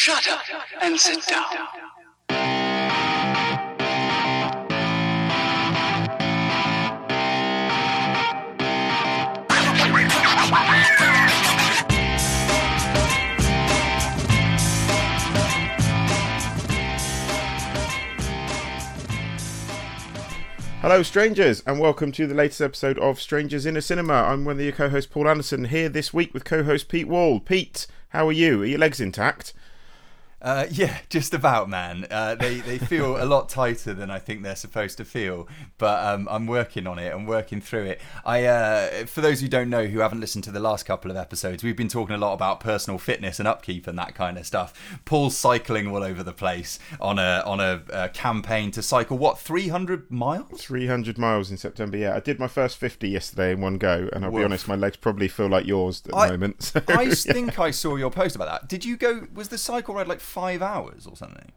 Shut up and sit down. Hello, strangers, and welcome to the latest episode of Strangers in a Cinema. I'm one of your co-hosts, Paul Anderson, here this week with co-host Pete Wall. Pete, how are you? Are your legs intact? Uh, yeah, just about, man. Uh, they they feel a lot tighter than I think they're supposed to feel, but um, I'm working on it. I'm working through it. I, uh, for those who don't know, who haven't listened to the last couple of episodes, we've been talking a lot about personal fitness and upkeep and that kind of stuff. Paul's cycling all over the place on a on a, a campaign to cycle what 300 miles. 300 miles in September, yeah. I did my first 50 yesterday in one go, and I'll be honest, my legs probably feel like yours at the I- moment. so, I yeah. think I saw your post about that. Did you go? Was the cycle ride like five hours or something?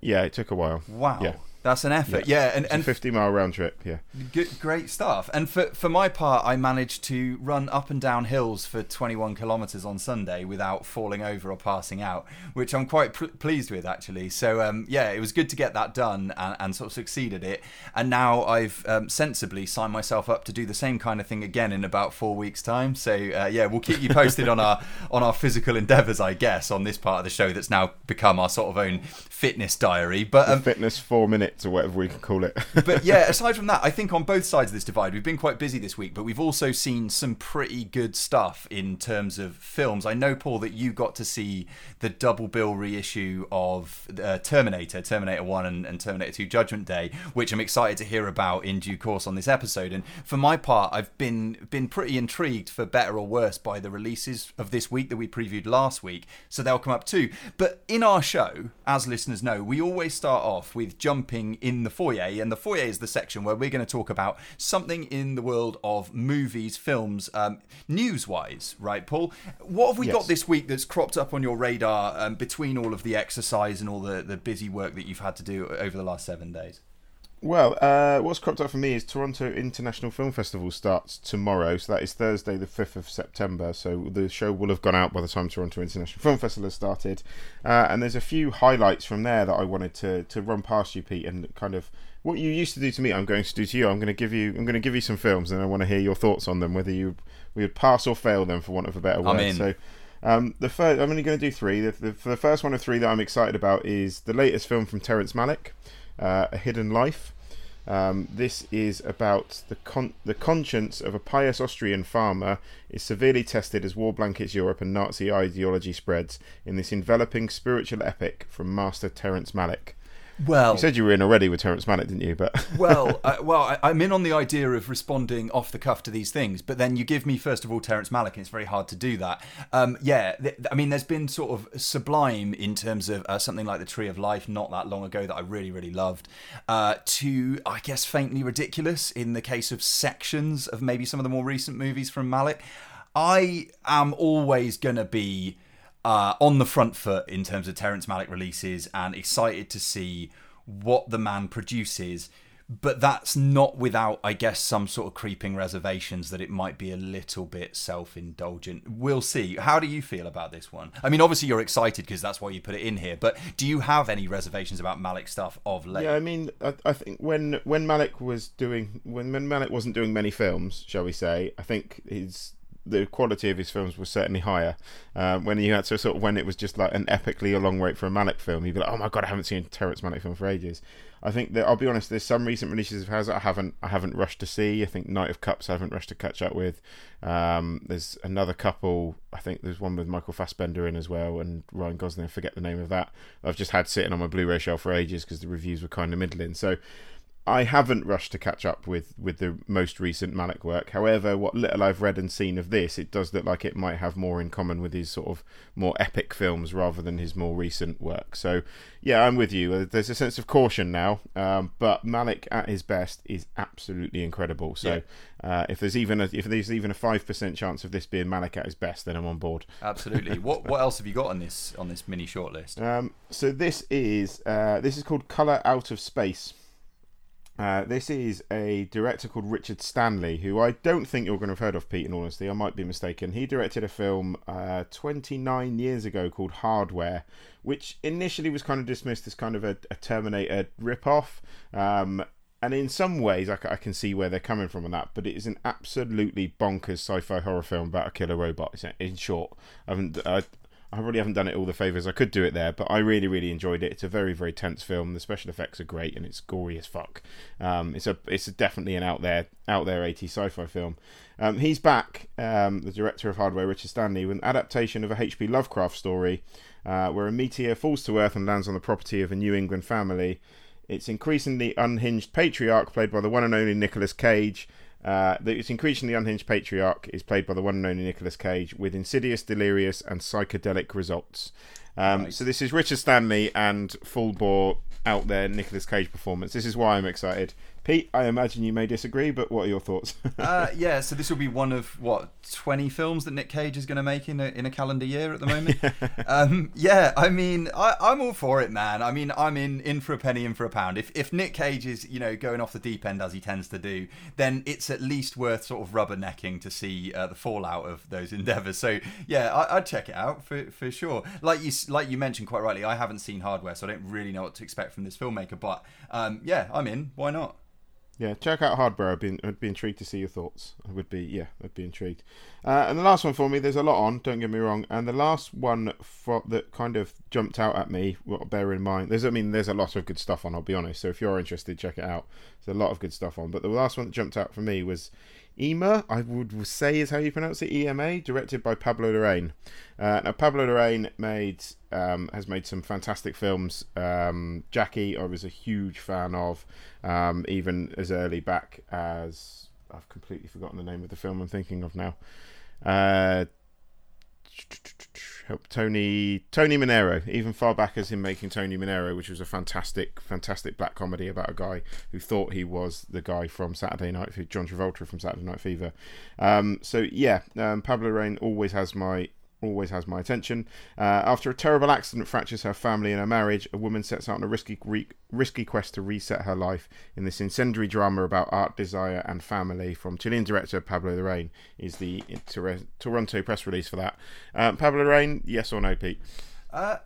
yeah, it took a while. Wow, Yeah. That's an effort. Yeah, and It's a and 50 mile round trip, yeah. Good, great stuff. And for for my part, I managed to run up and down hills for 21 kilometers on Sunday without falling over or passing out, which I'm quite pr- pleased with actually. So um, yeah, it was good to get that done and, and sort of succeeded it. And now I've um, sensibly signed myself up to do the same kind of thing again in about four weeks' time. So uh, yeah, we'll keep you posted on our on our physical endeavours, I guess, on this part of the show that's now become our sort of own fitness diary. But um, Fitness four minutes or whatever we can call it. but yeah, aside from that, I think on both sides of this divide, we've been quite busy this week, but we've also seen some pretty good stuff in terms of films. I know, Paul, that you got to see the double bill reissue of uh, Terminator, Terminator 1 and, and Terminator 2 Judgment Day, which I'm excited to hear about in due course on this episode. And for my part, I've been been pretty intrigued, for better or worse, by the releases of this week that we previewed last week. So they'll come up too. But in our show, as listeners know, we always start off with jumping in the foyer, and the foyer is the section where we're going to talk about something in the world of movies, films, um, news-wise, right, Paul? What have we Yes. got this week that's cropped up on your radar um, between all of the exercise and all the, the busy work that you've had to do over the last seven days? Well, uh, what's cropped up for me is Toronto International Film Festival starts tomorrow, so that is Thursday, the 5th of September. So the show will have gone out by the time Toronto International Film Festival has started. Uh, and there's a few highlights from there that I wanted to, to run past you, Pete, and kind of what you used to do to me, I'm going to do to you. I'm going to give you, I'm going to give you some films, and I want to hear your thoughts on them, whether you we would pass or fail them, for want of a better word. I'm in. So. Um, the first, I'm only going to do three. The, the, the first one of three that I'm excited about is the latest film from Terrence Malick, uh, A Hidden Life. Um, this is about the con- the conscience of a pious Austrian farmer is severely tested as war blankets Europe and Nazi ideology spreads in this enveloping spiritual epic from master Terrence Malick. Well, You said you were in already with Terrence Malick, didn't you? But well, uh, well, I, I'm in on the idea of responding off the cuff to these things, but then you give me first of all Terrence Malick, and it's very hard to do that. Um, yeah, th- I mean, there's been sort of sublime in terms of uh, something like the Tree of Life not that long ago that I really, really loved, uh, to I guess faintly ridiculous in the case of sections of maybe some of the more recent movies from Malick. I am always gonna be uh, on the front foot in terms of Terrence Malick releases and excited to see what the man produces. But that's not without, I guess, some sort of creeping reservations that it might be a little bit self indulgent. We'll see. How do you feel about this one? I mean, obviously, you're excited because that's why you put it in here, but do you have any reservations about Malick stuff of late? yeah, I mean, I, I think when when Malick was doing when, when Malick wasn't doing many films, shall we say, I think his the quality of his films was certainly higher. Um, when you had to sort of when it was just like an epically long wait for a Malick film, you'd be like, oh my god, I haven't seen a Terrence Malick film for ages. I think that I'll be honest. There's some recent releases of that I haven't I haven't rushed to see. I think Knight of Cups I haven't rushed to catch up with. Um, there's another couple. I think there's one with Michael Fassbender in as well and Ryan Gosling. I forget the name of that. I've just had sitting on my Blu-ray shelf for ages because the reviews were kind of middling. So I haven't rushed to catch up with, with the most recent Malick work. However, what little I've read and seen of this, it does look like it might have more in common with his sort of more epic films rather than his more recent work. So, yeah, I'm with you. Uh, There's a sense of caution now, um, but Malick at his best is absolutely incredible. So, uh, if there's even a, if there's even a five percent chance of this being Malick at his best, then I'm on board. Absolutely. what What else have you got on this on this mini shortlist? Um, so this is uh, this is called Color Out of Space. Uh, this is a director called Richard Stanley, who I don't think you're going to have heard of, Pete, in honesty. I might be mistaken. He directed a film uh, 29 years ago called Hardware, which initially was kind of dismissed as kind of a, a Terminator rip-off. Um, and in some ways, I, I, can see where they're coming from on that, but it is an absolutely bonkers sci-fi horror film about a killer robot. In short, I haven't, I really haven't done it all the favors I could do it there, but I really, really enjoyed it. It's a very, very tense film. The special effects are great, and it's gory as fuck. Um, it's a, it's a definitely an out there, out there 80s sci-fi film. Um, he's back, um, the director of Hardware, Richard Stanley, with an adaptation of a H.P. Lovecraft story, uh, where a meteor falls to Earth and lands on the property of a New England family. Its increasingly unhinged patriarch, played by the one and only Nicolas Cage, uh, its increasingly unhinged patriarch is played by the one and only Nicolas Cage with insidious, delirious, and psychedelic results. Um, nice. So this is Richard Stanley and full bore out there Nicolas Cage performance. This is why I'm excited. Pete, I imagine you may disagree, but what are your thoughts? uh, yeah, so this will be one of what twenty films that Nick Cage is going to make in a, in a calendar year at the moment. um, yeah, I mean, I, am all for it, man. I mean, I'm in in for a penny, in for a pound. If if Nick Cage is you know going off the deep end as he tends to do, then it's at least worth sort of rubbernecking to see uh, the fallout of those endeavors. So yeah, I, would check it out for for sure. Like you like you mentioned quite rightly, I haven't seen Hardware, so I don't really know what to expect from this filmmaker. But um, yeah, I'm in. Why not? Yeah, check out Hardware. I'd be, I'd be intrigued to see your thoughts. I would be, yeah, I'd be intrigued. Uh, and the last one for me, there's a lot on, don't get me wrong. And the last one for, that kind of jumped out at me, well, bear in mind, there's, I mean, there's a lot of good stuff on, I'll be honest. So if you're interested, check it out. There's a lot of good stuff on. But the last one that jumped out for me was EMA, I would say is how you pronounce it, EMA, directed by Pablo Larraín. Uh, now, Pablo Larraín made um, has made some fantastic films. Um, Jackie, I was a huge fan of, um, even as early back as I've completely forgotten the name of the film I'm thinking of now. Uh, help Tony Tony Manero, even far back as him making Tony Manero, which was a fantastic, fantastic black comedy about a guy who thought he was the guy from Saturday Night, John Travolta from Saturday Night Fever. Um, so yeah, um, Pablo Larraín always has my always has my attention. Uh, after a terrible accident fractures her family and her marriage, a woman sets out on a risky re- risky quest to reset her life in this incendiary drama about art, desire, and family. From Chilean director Pablo Larraín is the Toronto press release for that. Um, Pablo Larraín, yes or no, Pete? Uh,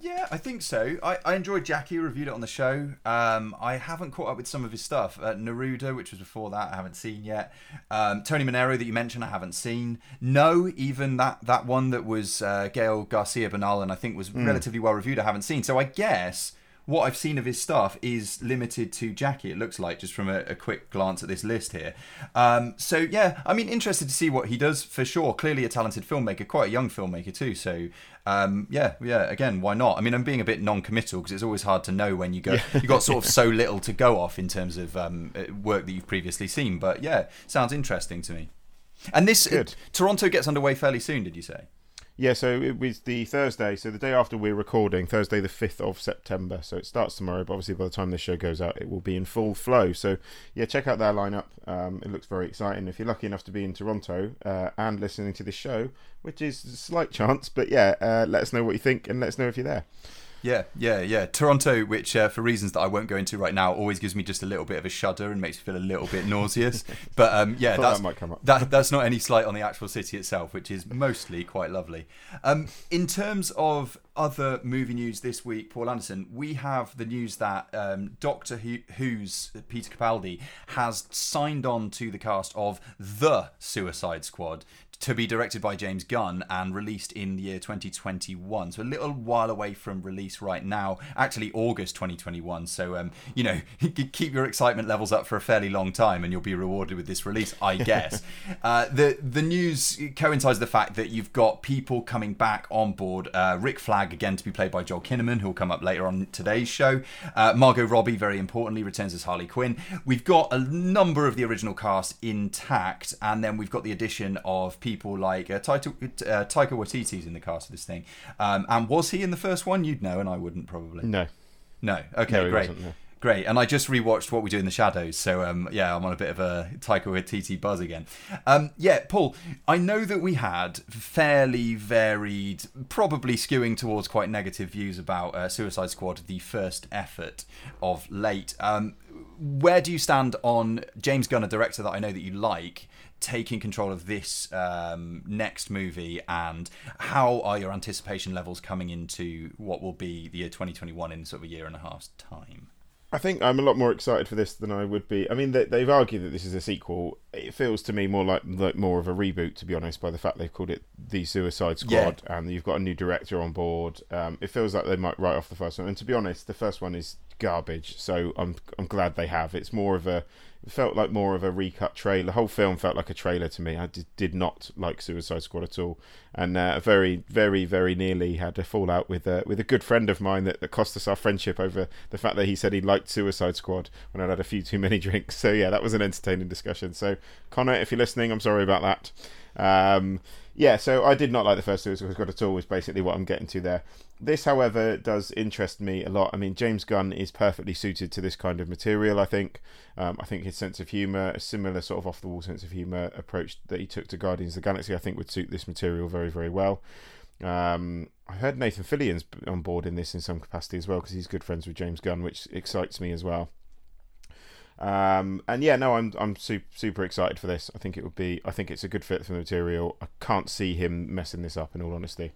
yeah, I think so. I, I enjoyed Jackie, reviewed it on the show. Um, I haven't caught up with some of his stuff. Uh, Neruda, which was before that, I haven't seen yet. Um, Tony Manero, that you mentioned, I haven't seen. No, even that, that one that was uh, Gael Garcia Bernal and I think was mm. relatively well reviewed, I haven't seen. So I guess what I've seen of his stuff is limited to Jackie. It looks like just from a, a quick glance at this list here. Um, so yeah, I mean, interested to see what he does for sure. Clearly a talented filmmaker, quite a young filmmaker too. So um, yeah, yeah. Again, why not? I mean, I'm being a bit non-committal because it's always hard to know when you go. Yeah. you got sort of so little to go off in terms of um, uh, work that you've previously seen. But yeah, sounds interesting to me. And this uh, Toronto gets underway fairly soon. Did you say? Yeah, so it was the Thursday, so the day after we're recording, Thursday the 5th of September. So it starts tomorrow, but obviously by the time this show goes out, it will be in full flow. So yeah, check out their lineup. Um, it looks very exciting. If you're lucky enough to be in Toronto uh, and listening to this show, which is a slight chance, but yeah, uh, let us know what you think and let us know if you're there. Yeah, yeah, yeah. Toronto, which uh, for reasons that I won't go into right now, always gives me just a little bit of a shudder and makes me feel a little bit nauseous. But um, yeah, that's, that might come up. That, that's not any slight on the actual city itself, which is mostly quite lovely. Um, in terms of other movie news this week, Paul Anderson, we have the news that um, Doctor Who's Peter Capaldi has signed on to the cast of The Suicide Squad to be directed by James Gunn and released in the year 2021. So a little while away from release right now, actually August 2021. So um, you know, keep your excitement levels up for a fairly long time, and you'll be rewarded with this release, I guess. uh, the the news coincides with the fact that you've got people coming back on board. Uh, Rick Flag again to be played by Joel Kinnaman, who will come up later on today's show. Uh, Margot Robbie, very importantly, returns as Harley Quinn. We've got a number of the original cast intact, and then we've got the addition of people people like uh, Taika, uh, Taika Waititi's in the cast of this thing. Um, and was he in the first one? You'd know, and I wouldn't probably. No. No. Okay, no, great. No. Great, and I just rewatched What We Do in the Shadows, so um, yeah, I'm on a bit of a Taika Waititi buzz again. Um, yeah, Paul, I know that we had fairly varied, probably skewing towards quite negative views about uh, Suicide Squad, the first effort of late. Um, where do you stand on James Gunn, a director that I know that you like, taking control of this um, next movie, and how are your anticipation levels coming into what will be the year 2021 in sort of a year and a half's time? I think I'm a lot more excited for this than I would be. I mean, they, they've argued that this is a sequel. It feels to me more like like more of a reboot, to be honest, by the fact they've called it the Suicide Squad, and you've got a new director on board. Um, it feels like they might write off the first one, and to be honest, the first one is garbage. So I'm I'm glad they have. It's more of a it felt like more of a recut trailer. The whole film felt like a trailer to me. I did, did not like Suicide Squad at all, and uh, very, very, very nearly had a fallout with uh, with a good friend of mine that, that cost us our friendship over the fact that he said he liked Suicide Squad when I'd had a few too many drinks. So yeah, that was an entertaining discussion. So Connor, if you're listening, I'm sorry about that. Um, yeah, so I did not like the first Suicide Squad at all. Is basically what I'm getting to there. This, however, does interest me a lot. I mean, James Gunn is perfectly suited to this kind of material. I think. Um, I think his sense of humour, a similar sort of off-the-wall sense of humour approach that he took to Guardians of the Galaxy, I think would suit this material very, very well. Um, I heard Nathan Fillion's on board in this in some capacity as well because he's good friends with James Gunn, which excites me as well. Um, and yeah, no, I'm I'm super super excited for this. I think it would be. I think it's a good fit for the material. I can't see him messing this up. In all honesty.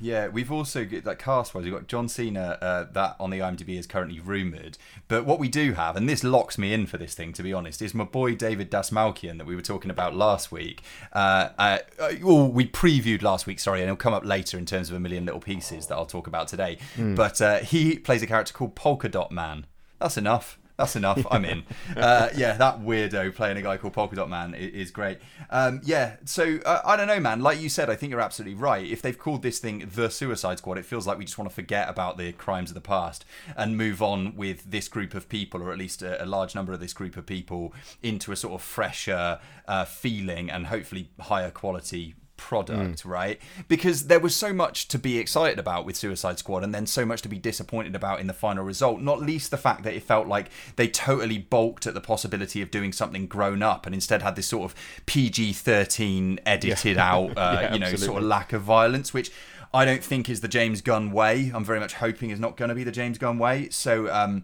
Yeah, we've also got like cast wise, we've got John Cena. Uh, that on the IMDb is currently rumored, but what we do have, and this locks me in for this thing, to be honest, is my boy David Dastmalchian that we were talking about last week. Uh, uh, well, we previewed last week, sorry, and it'll come up later in terms of a million little pieces that I'll talk about today. Mm. But uh, he plays a character called Polka Dot Man. That's enough. That's enough. I'm in. Uh, yeah, that weirdo playing a guy called Polka Dot Man is, is great. Um, yeah, so uh, I don't know, man. Like you said, I think you're absolutely right. If they've called this thing the Suicide Squad, it feels like we just want to forget about the crimes of the past and move on with this group of people, or at least a, a large number of this group of people, into a sort of fresher uh, feeling and hopefully higher quality product, mm. right? Because there was so much to be excited about with Suicide Squad and then so much to be disappointed about in the final result, not least the fact that it felt like they totally balked at the possibility of doing something grown up and instead had this sort of PG 13 edited yeah. out, uh, yeah, you know, absolutely. sort of lack of violence, which. I don't think is the James Gunn way. I'm very much hoping is not going to be the James Gunn way. So, um,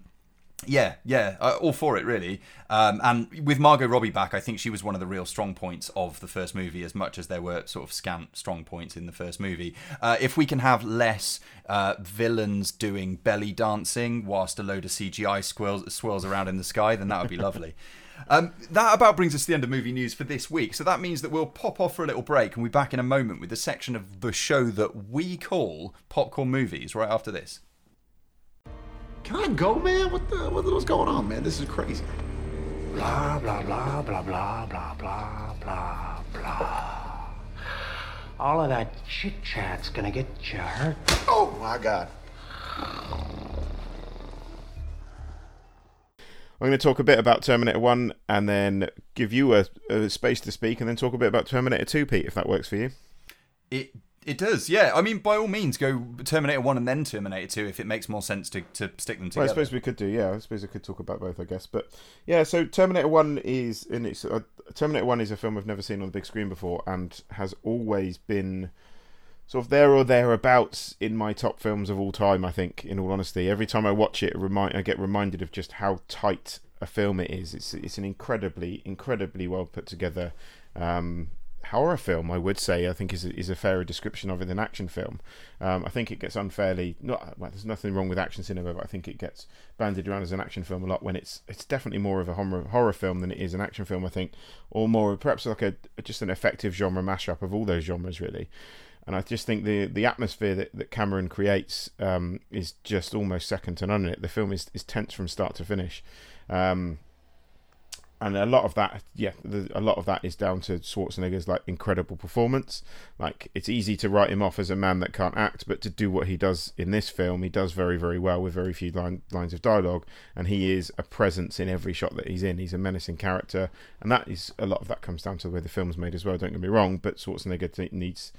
yeah, yeah, uh, all for it really. Um, and with Margot Robbie back, I think she was one of the real strong points of the first movie, as much as there were sort of scant strong points in the first movie. Uh, if we can have less uh, villains doing belly dancing whilst a load of CGI swirls, swirls around in the sky, then that would be lovely. Um, that about brings us to the end of movie news for this week. So that means that we'll pop off for a little break and we'll be back in a moment with the section of the show that we call Popcorn Movies right after this. Can I go, man? What the what, what's going on, man? This is crazy. Blah blah blah blah blah blah blah blah blah. All of that chit chat's gonna get you hurt. Oh my God. I'm going to talk a bit about Terminator 1 and then give you a, a, space to speak and then talk a bit about Terminator 2, Pete, if that works for you. It it does, yeah. I mean, by all means, go Terminator 1 and then Terminator 2 if it makes more sense to, to stick them together. Well, I suppose we could do, yeah. I suppose I could talk about both, I guess. But yeah, so Terminator 1 is in its uh, Terminator 1 is a film I've never seen on the big screen before and has always been sort of there or thereabouts in my top films of all time, I think, in all honesty. Every time I watch it, remind I get reminded of just how tight a film it is. It's it's an incredibly incredibly well put together um, horror film, I would say, I think is a, is a fairer description of it than action film. Um, I think it gets unfairly not well, there's nothing wrong with action cinema, but I think it gets banded around as an action film a lot when it's it's definitely more of a horror, horror film than it is an action film. I think, or more perhaps like a just an effective genre mashup of all those genres really. And I just think the the atmosphere that, that Cameron creates um, is just almost second to none in it. The film is, is tense from start to finish. Um, and a lot of that, yeah, the, a lot of that is down to Schwarzenegger's like incredible performance. Like it's easy to write him off as a man that can't act, but to do what he does in this film, he does very, very well with very few line, lines of dialogue, and he is a presence in every shot that he's in. He's a menacing character, and that is a lot of that comes down to the way the film's made as well. Don't get me wrong, but Schwarzenegger needs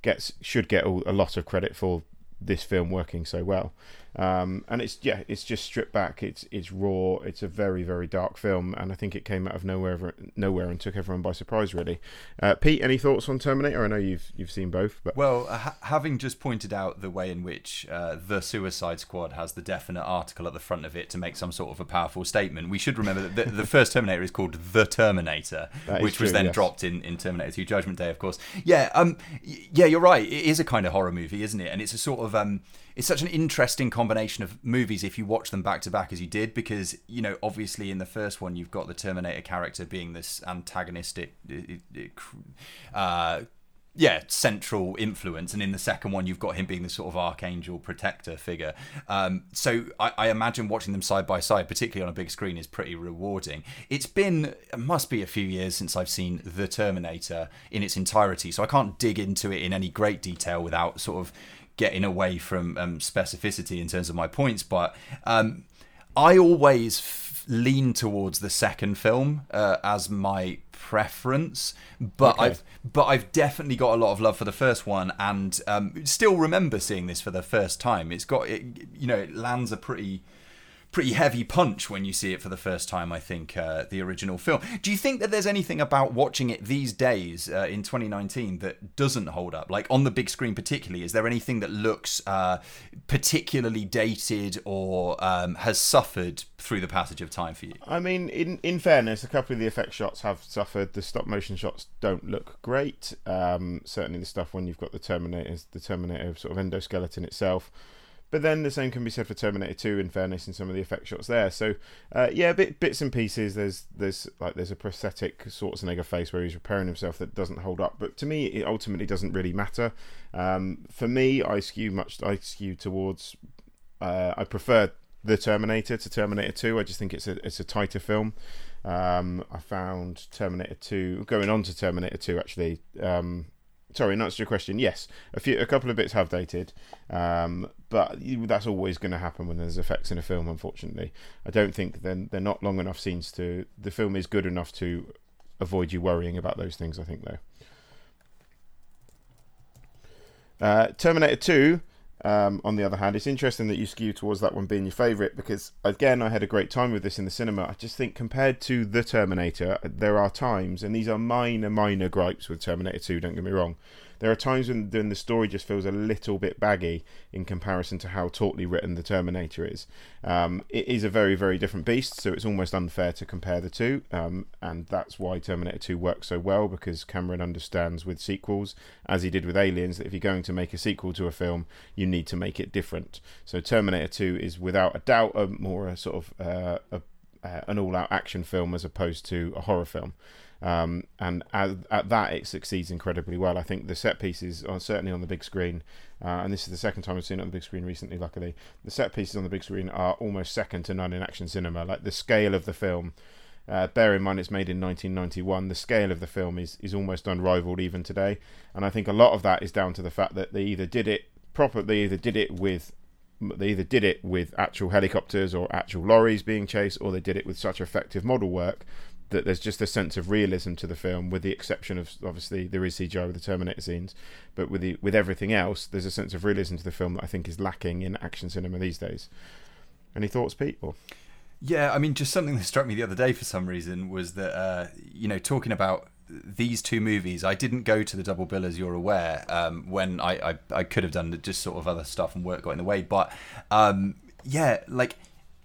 gets should get a lot of credit for this film working so well. Um, and it's yeah, it's just stripped back. It's it's raw. It's a very very dark film, and I think it came out of nowhere nowhere and took everyone by surprise. Really, uh, Pete, any thoughts on Terminator? I know you've you've seen both, but well, ha- having just pointed out the way in which uh, the Suicide Squad has the definite article at the front of it to make some sort of a powerful statement, we should remember that the, the first Terminator is called the Terminator, which true, was then yes. dropped in, in Terminator 2 Judgment Day, of course. Yeah, um, yeah, you're right. It is a kind of horror movie, isn't it? And it's a sort of um, it's such an interesting combination of movies if you watch them back to back as you did because you know obviously in the first one you've got the terminator character being this antagonistic uh, yeah central influence and in the second one you've got him being the sort of archangel protector figure. Um, so I, I, imagine watching them side by side particularly on a big screen is pretty rewarding. It's been it must be a few years since i've seen the terminator in its entirety so i can't dig into it in any great detail without sort of getting away from um, specificity in terms of my points, but um, I always f- lean towards the second film uh, as my preference. But Okay. I've but I've definitely got a lot of love for the first one, and um, still remember seeing this for the first time. It's got it, you know, it lands a pretty pretty heavy punch when you see it for the first time. I think uh, the original film. Do you think that there's anything about watching it these days uh, in 2019 that doesn't hold up? Like on the big screen, particularly, is there anything that looks uh, particularly dated or um, has suffered through the passage of time for you? I mean, in in fairness, a couple of the effect shots have suffered. The stop motion shots don't look great. Um, certainly, the stuff when you've got the Terminators, the Terminator sort of endoskeleton itself. But then the same can be said for Terminator 2. In fairness, in some of the effect shots there. So uh, yeah, bit, bits and pieces. There's there's like there's a prosthetic Schwarzenegger face where he's repairing himself that doesn't hold up. But to me, it ultimately doesn't really matter. Um, for me, I skew much. I skew towards. Uh, I prefer the Terminator to Terminator 2. I just think it's a it's a tighter film. Um, I found Terminator 2 going on to Terminator 2 actually. Um, sorry, not your question. Yes, a few a couple of bits have dated, um, but that's always going to happen when there's effects in a film. Unfortunately, I don't think then they're not long enough scenes to. The film is good enough to avoid you worrying about those things. I think though. Uh, Terminator 2, um, on the other hand, it's interesting that you skew towards that one being your favourite because, again, I had a great time with this in the cinema. I just think compared to The Terminator, there are times, and these are minor, minor gripes with Terminator 2, don't get me wrong. There are times when, when the story just feels a little bit baggy in comparison to how tautly written the Terminator is. Um, it is a very, very different beast, so it's almost unfair to compare the two, um, and that's why Terminator 2 works so well because Cameron understands with sequels, as he did with Aliens, that if you're going to make a sequel to a film, you need to make it different. So Terminator 2 is without a doubt a more a sort of uh, a, uh, an all-out action film as opposed to a horror film. Um, and at, at that, it succeeds incredibly well. I think the set pieces are certainly on the big screen, uh, and this is the second time I've seen it on the big screen recently. Luckily, the set pieces on the big screen are almost second to none in action cinema. Like the scale of the film, uh, bear in mind it's made in 1991. The scale of the film is is almost unrivaled even today, and I think a lot of that is down to the fact that they either did it proper, they either did it with they either did it with actual helicopters or actual lorries being chased, or they did it with such effective model work that there's just a sense of realism to the film, with the exception of obviously there is CGI with the Terminator scenes, but with the with everything else, there's a sense of realism to the film that I think is lacking in action cinema these days. Any thoughts, Pete? Or Yeah, I mean, just something that struck me the other day for some reason was that, uh, you know, talking about these two movies, I didn't go to the double bill as you're aware. Um, when I, I I could have done just sort of other stuff and work got in the way, but um, yeah, like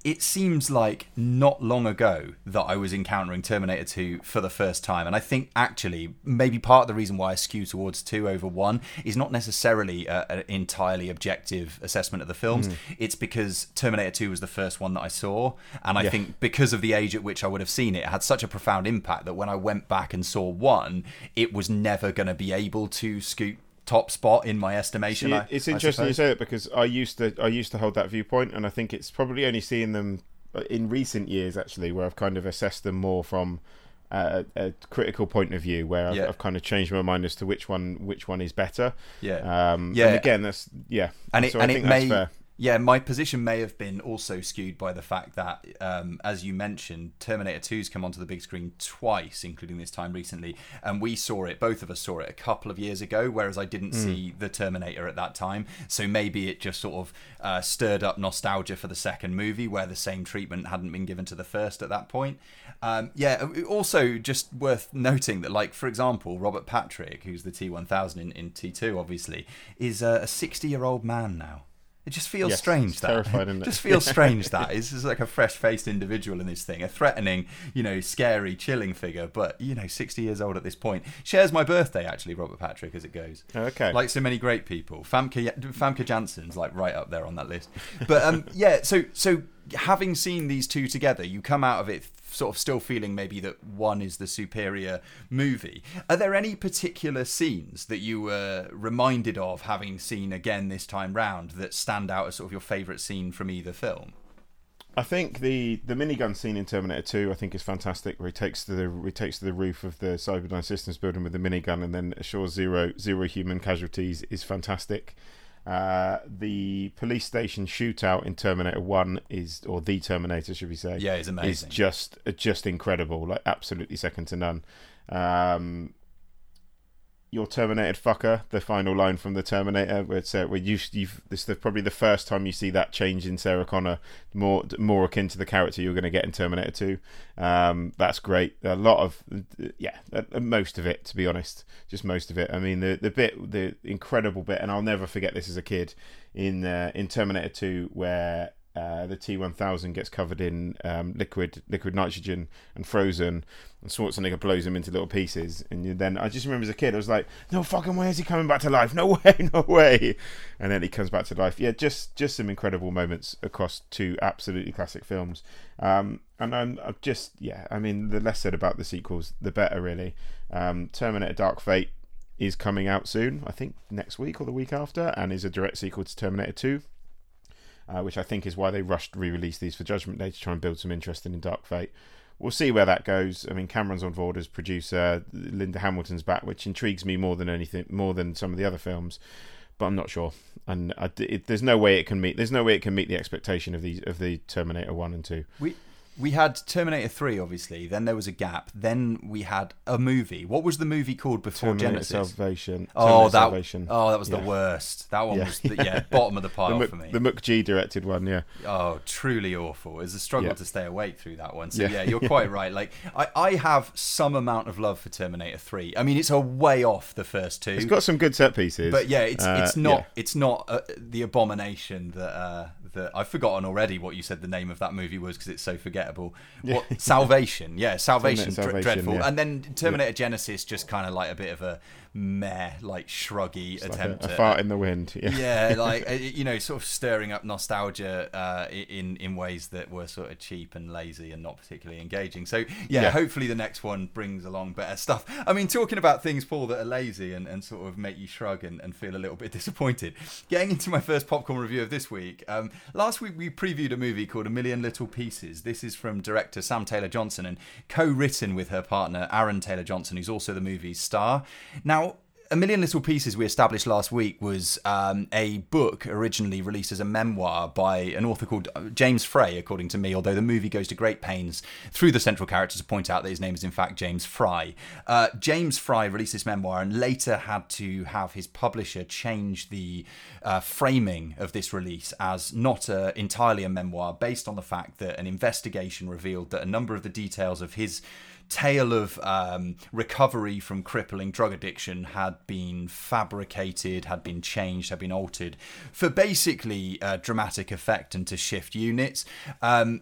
it seems like not long ago that I was encountering Terminator 2 for the first time. And I think actually, maybe part of the reason why I skew towards 2 over 1 is not necessarily a- an entirely objective assessment of the films. Hmm. It's because Terminator 2 was the first one that I saw. And I Yeah. think because of the age at which I would have seen it, it had such a profound impact that when I went back and saw 1, it was never going to be able to scoot top spot in my estimation. I- it's I interesting you say it because I used to I used to hold that viewpoint, and I think it's probably only seeing them in recent years actually where I've kind of assessed them more from a, a critical point of view, where I've, Yeah. I've kind of changed my mind as to which one which one is better. Yeah. Um, Yeah. And again, that's yeah. and it so and I it may fair. Yeah, my position may have been also skewed by the fact that, um, as you mentioned, Terminator 2's come onto the big screen twice, including this time recently, and we saw it, both of us saw it a couple of years ago, whereas I didn't see the Terminator at that time. So maybe it just sort of uh, stirred up nostalgia for the second movie, where the same treatment hadn't been given to the first at that point. Um, yeah, also just worth noting that, like, for example, Robert Patrick, who's the T1000 in, in T2, obviously, is a 60 year old man now. It just feels Yes, strange it's that. terrifying, isn't it? just feels strange that it's just like a fresh-faced individual in this thing, a threatening, you know, scary, chilling figure, but you know, sixty years old at this point. Shares my birthday actually, Robert Patrick, as it goes. Okay. Like so many great people, Famke Famke Janssen's like right up there on that list. But um, yeah, so so having seen these two together, you come out of it sort of still feeling maybe that one is the superior movie. Are there any particular scenes that you were reminded of having seen again this time round that stand out as sort of your favourite scene from either film? I think the the minigun scene in Terminator 2 I think is fantastic where he takes to the he takes to the roof of the Cyberdyne Systems building with the minigun and then assures zero zero human casualties is fantastic. Uh, the police station shootout in Terminator 1 is or the Terminator should we say Yeah, it's amazing. is just just incredible like absolutely second to none. Um, you're terminated fucker the final line from the terminator where it's uh, where you you've this is probably the first time you see that change in sarah connor more more akin to the character you're going to get in terminator 2 um, that's great. A lot of yeah most of it to be honest. Just most of it. I mean the the bit the incredible bit and i'll never forget this as a kid in uh, in terminator 2 where uh, the T1000 gets covered in um, liquid liquid nitrogen and frozen, and Schwarzenegger blows him into little pieces. And then I just remember as a kid, I was like, "No fucking way is he coming back to life? No way, no way!" And then he comes back to life. Yeah, just just some incredible moments across two absolutely classic films. Um, and I'm, I'm just yeah, I mean, the less said about the sequels, the better, really. Um, Terminator: Dark Fate is coming out soon, I think next week or the week after, and is a direct sequel to Terminator 2 uh, which I think is why they rushed re-release these for Judgment Day to try and build some interest in Dark Fate. We'll see where that goes. I mean, Cameron's on board as producer. Linda Hamilton's back, which intrigues me more than anything, more than some of the other films. But I'm not sure, and I, it, there's no way it can meet. There's no way it can meet the expectation of these of the Terminator One and Two. We we had Terminator 3 obviously, then there was a gap, then we had a movie. What was the movie called before Terminator Genisys? Salvation. Oh, Terminator that Salvation. oh, that was Yeah. the worst. That one Yeah. was the, yeah bottom of the The, pile Mc- for me. the McG directed one, yeah. Oh, truly awful. It was a struggle Yeah. to stay awake through that one. So Yeah. you're quite right. Like I, I have some amount of love for Terminator 3. I mean, it's a way off the first two. It's got some good set pieces. but yeah, it's Uh, it's not it's not uh, the abomination that uh, that I've forgotten already what you said the name of that movie was because it's so forgettable. What Salvation? Yeah, Salvation, Salvation, dreadful. yeah. And then Terminator Genisys just kind of like a bit of a meh, like shruggy Like a, attempt. a at- fart in the wind. Yeah. yeah, like uh, you know, sort of stirring up nostalgia uh, in in ways that were sort of cheap and lazy and not particularly engaging. So yeah, Yeah. hopefully the next one brings along better stuff. I mean, talking about things, Paul, that are lazy and, and sort of make you shrug and, and feel a little bit disappointed. Getting into my first popcorn review of this week. Um, last week we previewed a movie called A Million Little Pieces. This is from director Sam Taylor Johnson and co-written with her partner Aaron Taylor Johnson, who's also the movie's star. Now. A Million Little Pieces we established last week was um, a book originally released as a memoir by an author called uh, James Frey, according to me, although the movie goes to great pains through the central character to point out that his name is in fact James Fry. Uh, James Fry released this memoir and later had to have his publisher change the uh, framing of this release as not a, entirely a memoir based on the fact that an investigation revealed that a number of the details of his tale of um, recovery from crippling drug addiction had been fabricated, had been changed, had been altered for basically uh, dramatic effect and to shift units. Um,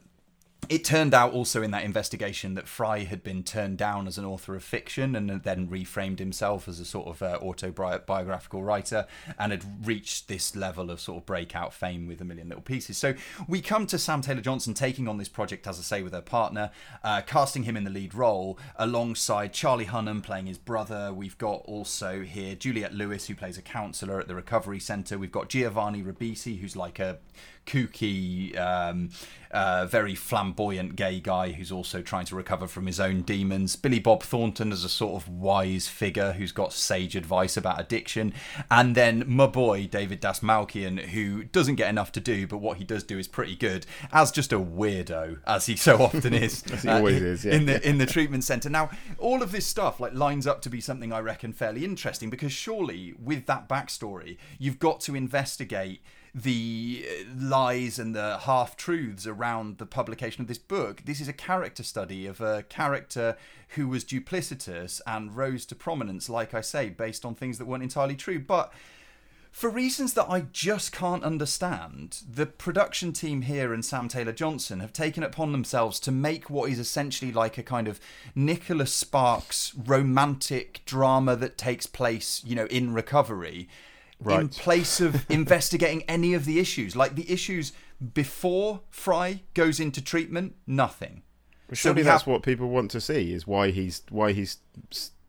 it turned out also in that investigation that Fry had been turned down as an author of fiction and then reframed himself as a sort of uh, autobiographical writer and had reached this level of sort of breakout fame with a million little pieces. So we come to Sam Taylor Johnson taking on this project, as I say, with her partner, uh, casting him in the lead role alongside Charlie Hunnam playing his brother. We've got also here Juliette Lewis, who plays a counsellor at the recovery centre. We've got Giovanni Ribisi, who's like a kooky, um, uh, very flamboyant flamboyant gay guy who's also trying to recover from his own demons. Billy Bob Thornton as a sort of wise figure who's got sage advice about addiction. And then my boy, David Dastmalchian, who doesn't get enough to do, but what he does do is pretty good, as just a weirdo, as he so often is. As he always in, is, yeah. In the, in the treatment centre. Now, all of this stuff like lines up to be something I reckon fairly interesting because surely with that backstory, you've got to investigate the uh, lies and the half truths around the publication of this book. This is a character study of a character who was duplicitous and rose to prominence, like I say, based on things that weren't entirely true. But for reasons that I just can't understand, the production team here and Sam Taylor Johnson have taken upon themselves to make what is essentially like a kind of Nicholas Sparks romantic drama that takes place, you know, in recovery. In place of investigating any of the issues, like the issues before Fry goes into treatment, nothing. Surely we that's have- what people want to see is why he's why he's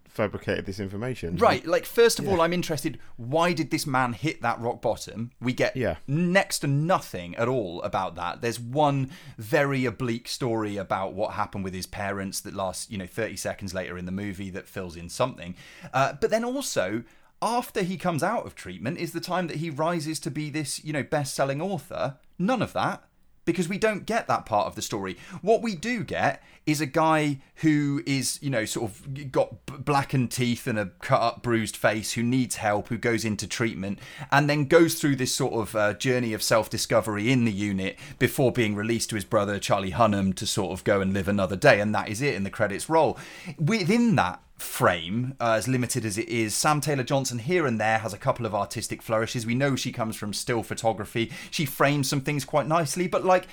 fabricated this information. Right, like first of all, I'm interested. Why did this man hit that rock bottom? We get Yeah. next to nothing at all about that. There's one very oblique story about what happened with his parents that lasts, you know, 30 seconds later in the movie that fills in something. Uh, but then also. After he comes out of treatment is the time that he rises to be this, you know, best-selling author. None of that because we don't get that part of the story. What we do get is a guy who is, you know, sort of got blackened teeth and a cut up, bruised face, who needs help, who goes into treatment, and then goes through this sort of uh, journey of self discovery in the unit before being released to his brother, Charlie Hunnam, to sort of go and live another day. And that is it, and the credits roll. Within that, frame, uh, as limited as it is. Sam Taylor Johnson here and there has a couple of artistic flourishes. We know she comes from still photography. She frames some things quite nicely, but like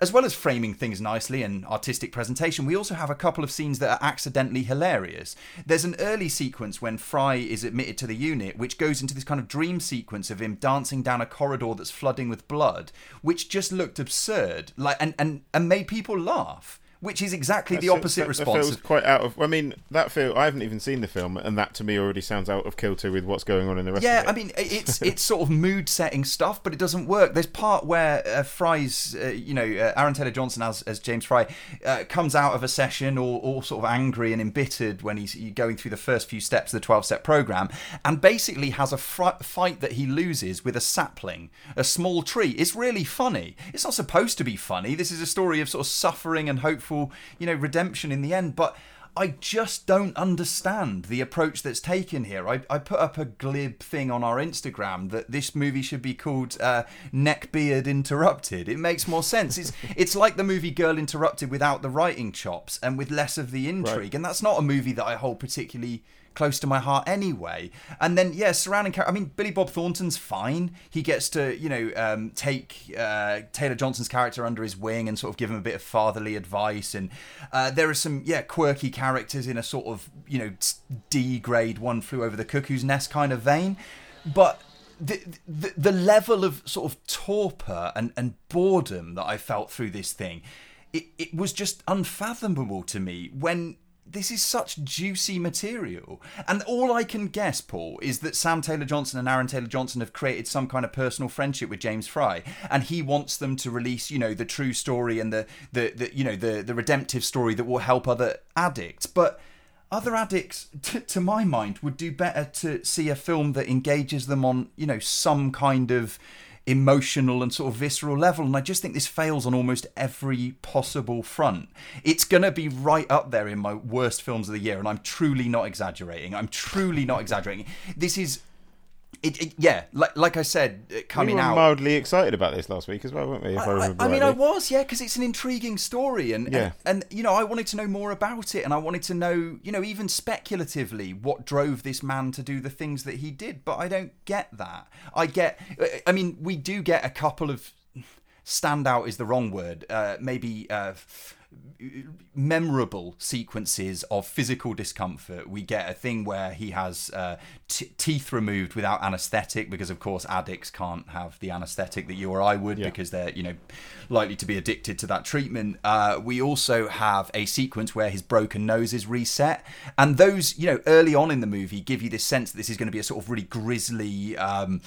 as well as framing things nicely and artistic presentation, we also have a couple of scenes that are accidentally hilarious. There's an early sequence when Fry is admitted to the unit, which goes into this kind of dream sequence of him dancing down a corridor that's flooding with blood, which just looked absurd, like and and, and made people laugh. Which is exactly the opposite that- that response. feels quite out of. I mean, that feel. I haven't even seen the film, and that to me already sounds out of kilter with what's going on in the rest. Yeah, of it. I mean, it's it's sort of mood setting stuff, but it doesn't work. There's part where uh, Fry's, uh, you know, uh, Aaron Taylor Johnson as as James Fry uh, comes out of a session all, all sort of angry and embittered when he's going through the first few steps of the 12 step program, and basically has a fr- fight that he loses with a sapling, a small tree. It's really funny. It's not supposed to be funny. This is a story of sort of suffering and hopeful, you know, redemption in the end, but. I just don't understand the approach that's taken here. I, I put up a glib thing on our Instagram that this movie should be called uh, Neckbeard Interrupted. It makes more sense. It's it's like the movie Girl Interrupted without the writing chops and with less of the intrigue. And that's not a movie that I hold particularly close to my heart anyway. And then yeah, surrounding character. I mean, Billy Bob Thornton's fine. He gets to you know um, take uh, Taylor Johnson's character under his wing and sort of give him a bit of fatherly advice. And uh, there are some yeah quirky characters in a sort of you know D grade One Flew Over the Cuckoo's Nest kind of vein, but. The, the the level of sort of torpor and, and boredom that I felt through this thing, it, it was just unfathomable to me when this is such juicy material. And all I can guess, Paul, is that Sam Taylor Johnson and Aaron Taylor Johnson have created some kind of personal friendship with James Fry, and he wants them to release, you know, the true story and the the, the you know the the redemptive story that will help other addicts. But other addicts, t- to my mind, would do better to see a film that engages them on, you know, some kind of emotional and sort of visceral level. And I just think this fails on almost every possible front. It's going to be right up there in my worst films of the year. And I'm truly not exaggerating. I'm truly not exaggerating. This is. It, it, yeah, like like I said, uh, we coming were out. mildly excited about this last week as well, weren't we? If I, I, remember I mean, I was, yeah, because it's an intriguing story, and, Yeah. and and you know, I wanted to know more about it, and I wanted to know, you know, even speculatively, what drove this man to do the things that he did. But I don't get that. I get, I mean, we do get a couple of standout is the wrong word. Uh, maybe. Uh, memorable sequences of physical discomfort. We get a thing where he has uh, t- teeth removed without anesthetic because, of course, addicts can't have the anesthetic that you or I would because they're, you know, likely to be addicted to that treatment. Uh, we also have a sequence where his broken nose is reset, and those, you know, early on in the movie give you this sense that this is going to be a sort of really grisly. Um,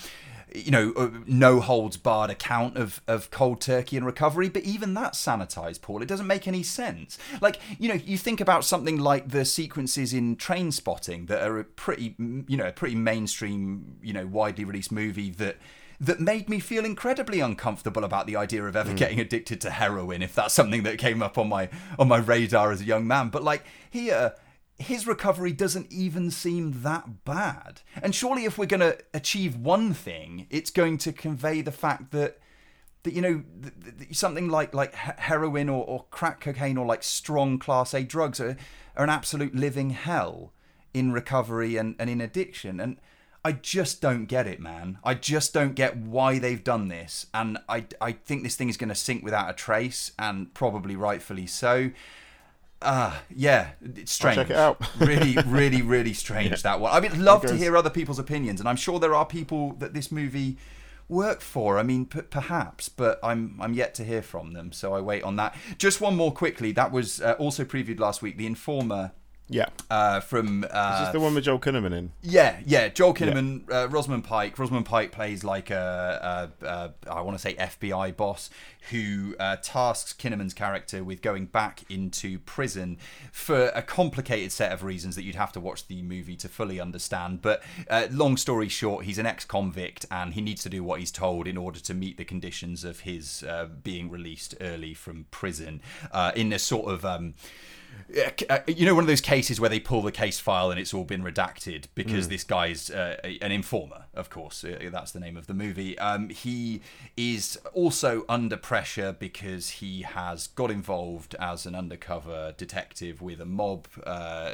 you know, uh, no holds barred account of, of cold turkey and recovery, but even that's sanitized, Paul. It doesn't make any sense. Like, you know, you think about something like the sequences in Trainspotting that are a pretty, you know, a pretty mainstream, you know, widely released movie that that made me feel incredibly uncomfortable about the idea of ever getting addicted to heroin if that's something that came up on my on my radar as a young man but like here his recovery doesn't even seem that bad. And surely, if we're going to achieve one thing, it's going to convey the fact that that you know th- th- something like like heroin or, or crack cocaine or like strong class A drugs are, are an absolute living hell in recovery and, and in addiction. And I just don't get it, man. I just don't get why they've done this. And I, I think this thing is going to sink without a trace, and probably rightfully so. Ah, yeah, it's strange. check it out. really, really, really strange that one. I mean, love to hear other people's opinions, and I'm sure there are people that this movie work for. I mean, p- perhaps, but I'm I'm yet to hear from them, so I wait on that. Just one more quickly. That was uh, also previewed last week. The Informer Yeah. uh, from uh, Is this the one with Joel Kinnaman in? yeah, yeah. Joel Kinnaman, uh, Rosamund Pike. Rosamund Pike plays like a, a, a I want to say FBI boss who uh, tasks Kinnaman's character with going back into prison for a complicated set of reasons that you'd have to watch the movie to fully understand. But uh, long story short, he's an ex-convict and he needs to do what he's told in order to meet the conditions of his uh, being released early from prison uh, in a sort of. Um, yeah, you know, one of those cases where they pull the case file and it's all been redacted because this guy's uh, an informer, of course. Uh, That's the name of the movie. Um, he is also under pressure because he has got involved as an undercover detective with a mob uh,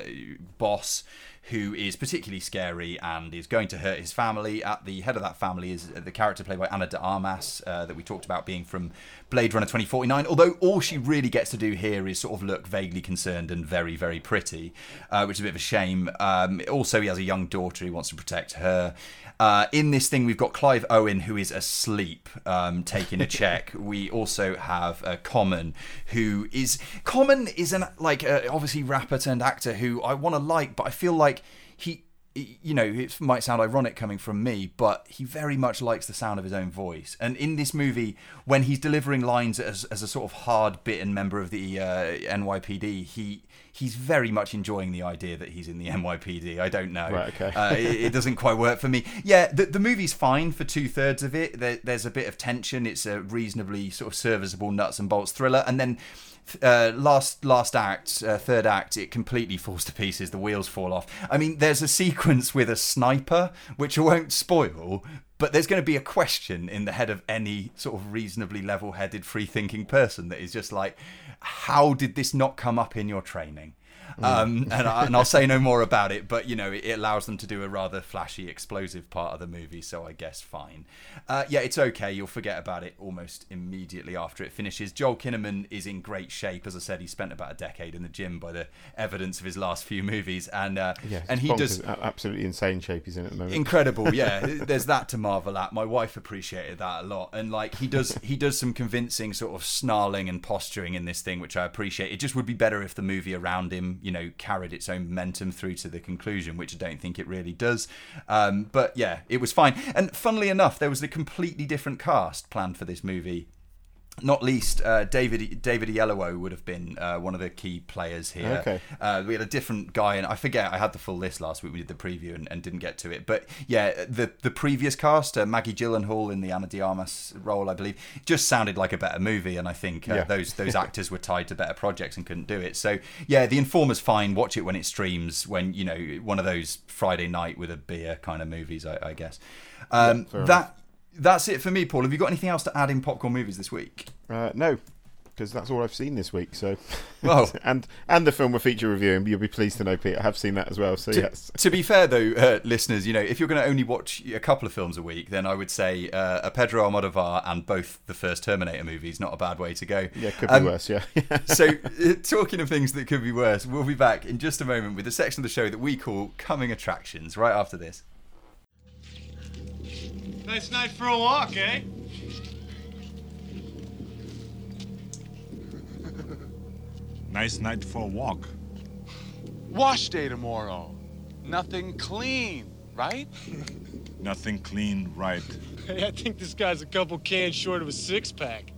boss who is particularly scary and is going to hurt his family. At the head of that family is the character played by Ana de Armas uh, that we talked about being from Blade Runner 2049. Although all she really gets to do here is sort of look vaguely concerned and very, very pretty, uh, which is a bit of a shame. Um, also, he has a young daughter he wants to protect her. Uh, in this thing, we've got Clive Owen, who is asleep, um, taking a check. we also have uh, Common, who is Common is an like uh, obviously rapper turned actor who I want to like, but I feel like he you know, it might sound ironic coming from me, but he very much likes the sound of his own voice. And in this movie, when he's delivering lines as, as a sort of hard bitten member of the uh, NYPD, he he's very much enjoying the idea that he's in the NYPD. I don't know. Right, okay. Uh, it, it doesn't quite work for me. Yeah, the, the movie's fine for two thirds of it. There, there's a bit of tension. It's a reasonably sort of serviceable nuts and bolts thriller, and then uh, last last act, uh, third act, it completely falls to pieces. The wheels fall off. I mean, there's a sequence with a sniper, which I won't spoil, but there's going to be a question in the head of any sort of reasonably level-headed, free-thinking person that is just like, how did this not come up in your training? Um, and, I, and I'll say no more about it, but you know, it, it allows them to do a rather flashy, explosive part of the movie, so I guess fine. Uh, yeah, it's okay. You'll forget about it almost immediately after it finishes. Joel Kinnaman is in great shape. As I said, he spent about a decade in the gym by the evidence of his last few movies, and uh, Yeah. and he does absolutely insane shape he's in at the moment. incredible yeah there's that to marvel at my wife appreciated that a lot and like he does he does some convincing sort of snarling and posturing in this thing which i appreciate it just would be better if the movie around him you know carried its own momentum through to the conclusion which i don't think it really does. Um, but yeah it was fine. And funnily enough there was a completely different cast planned for this movie not least uh, David David Oyelowo would have been uh, one of the key players here. Okay. Uh, we had a different guy, and I forget. I had the full list last week. We did the preview and, and didn't get to it. But yeah, the the previous cast, uh, Maggie Gyllenhaal in the Ana de Armas role, I believe, just sounded like a better movie. And I think uh, Yeah. those those actors were tied to better projects and couldn't do it. So yeah, The Informer's fine. Watch it when it streams. When you know one of those Friday night with a beer kind of movies, I, I guess. Um, fair that. That's it for me, Paul. Have you got anything else to add in popcorn movies this week? Uh, no, because that's all I've seen this week. So, Well- and and the film we're feature reviewing, you'll be pleased to know, Pete, I have seen that as well. So To, yes, to be fair, though, uh, listeners, you know, if you're going to only watch a couple of films a week, then I would say uh, a Pedro Almodovar and both the first Terminator movies. Not a bad way to go. yeah, could be Um, worse. Yeah, so, uh, talking of things that could be worse, we'll be back in just a moment with a section of the show that we call Coming Attractions. Right after this. Nice night for a walk, eh? Nice night for a walk. Wash day tomorrow. Nothing clean, right? Nothing clean, right? Hey, I think this guy's a couple cans short of a six pack.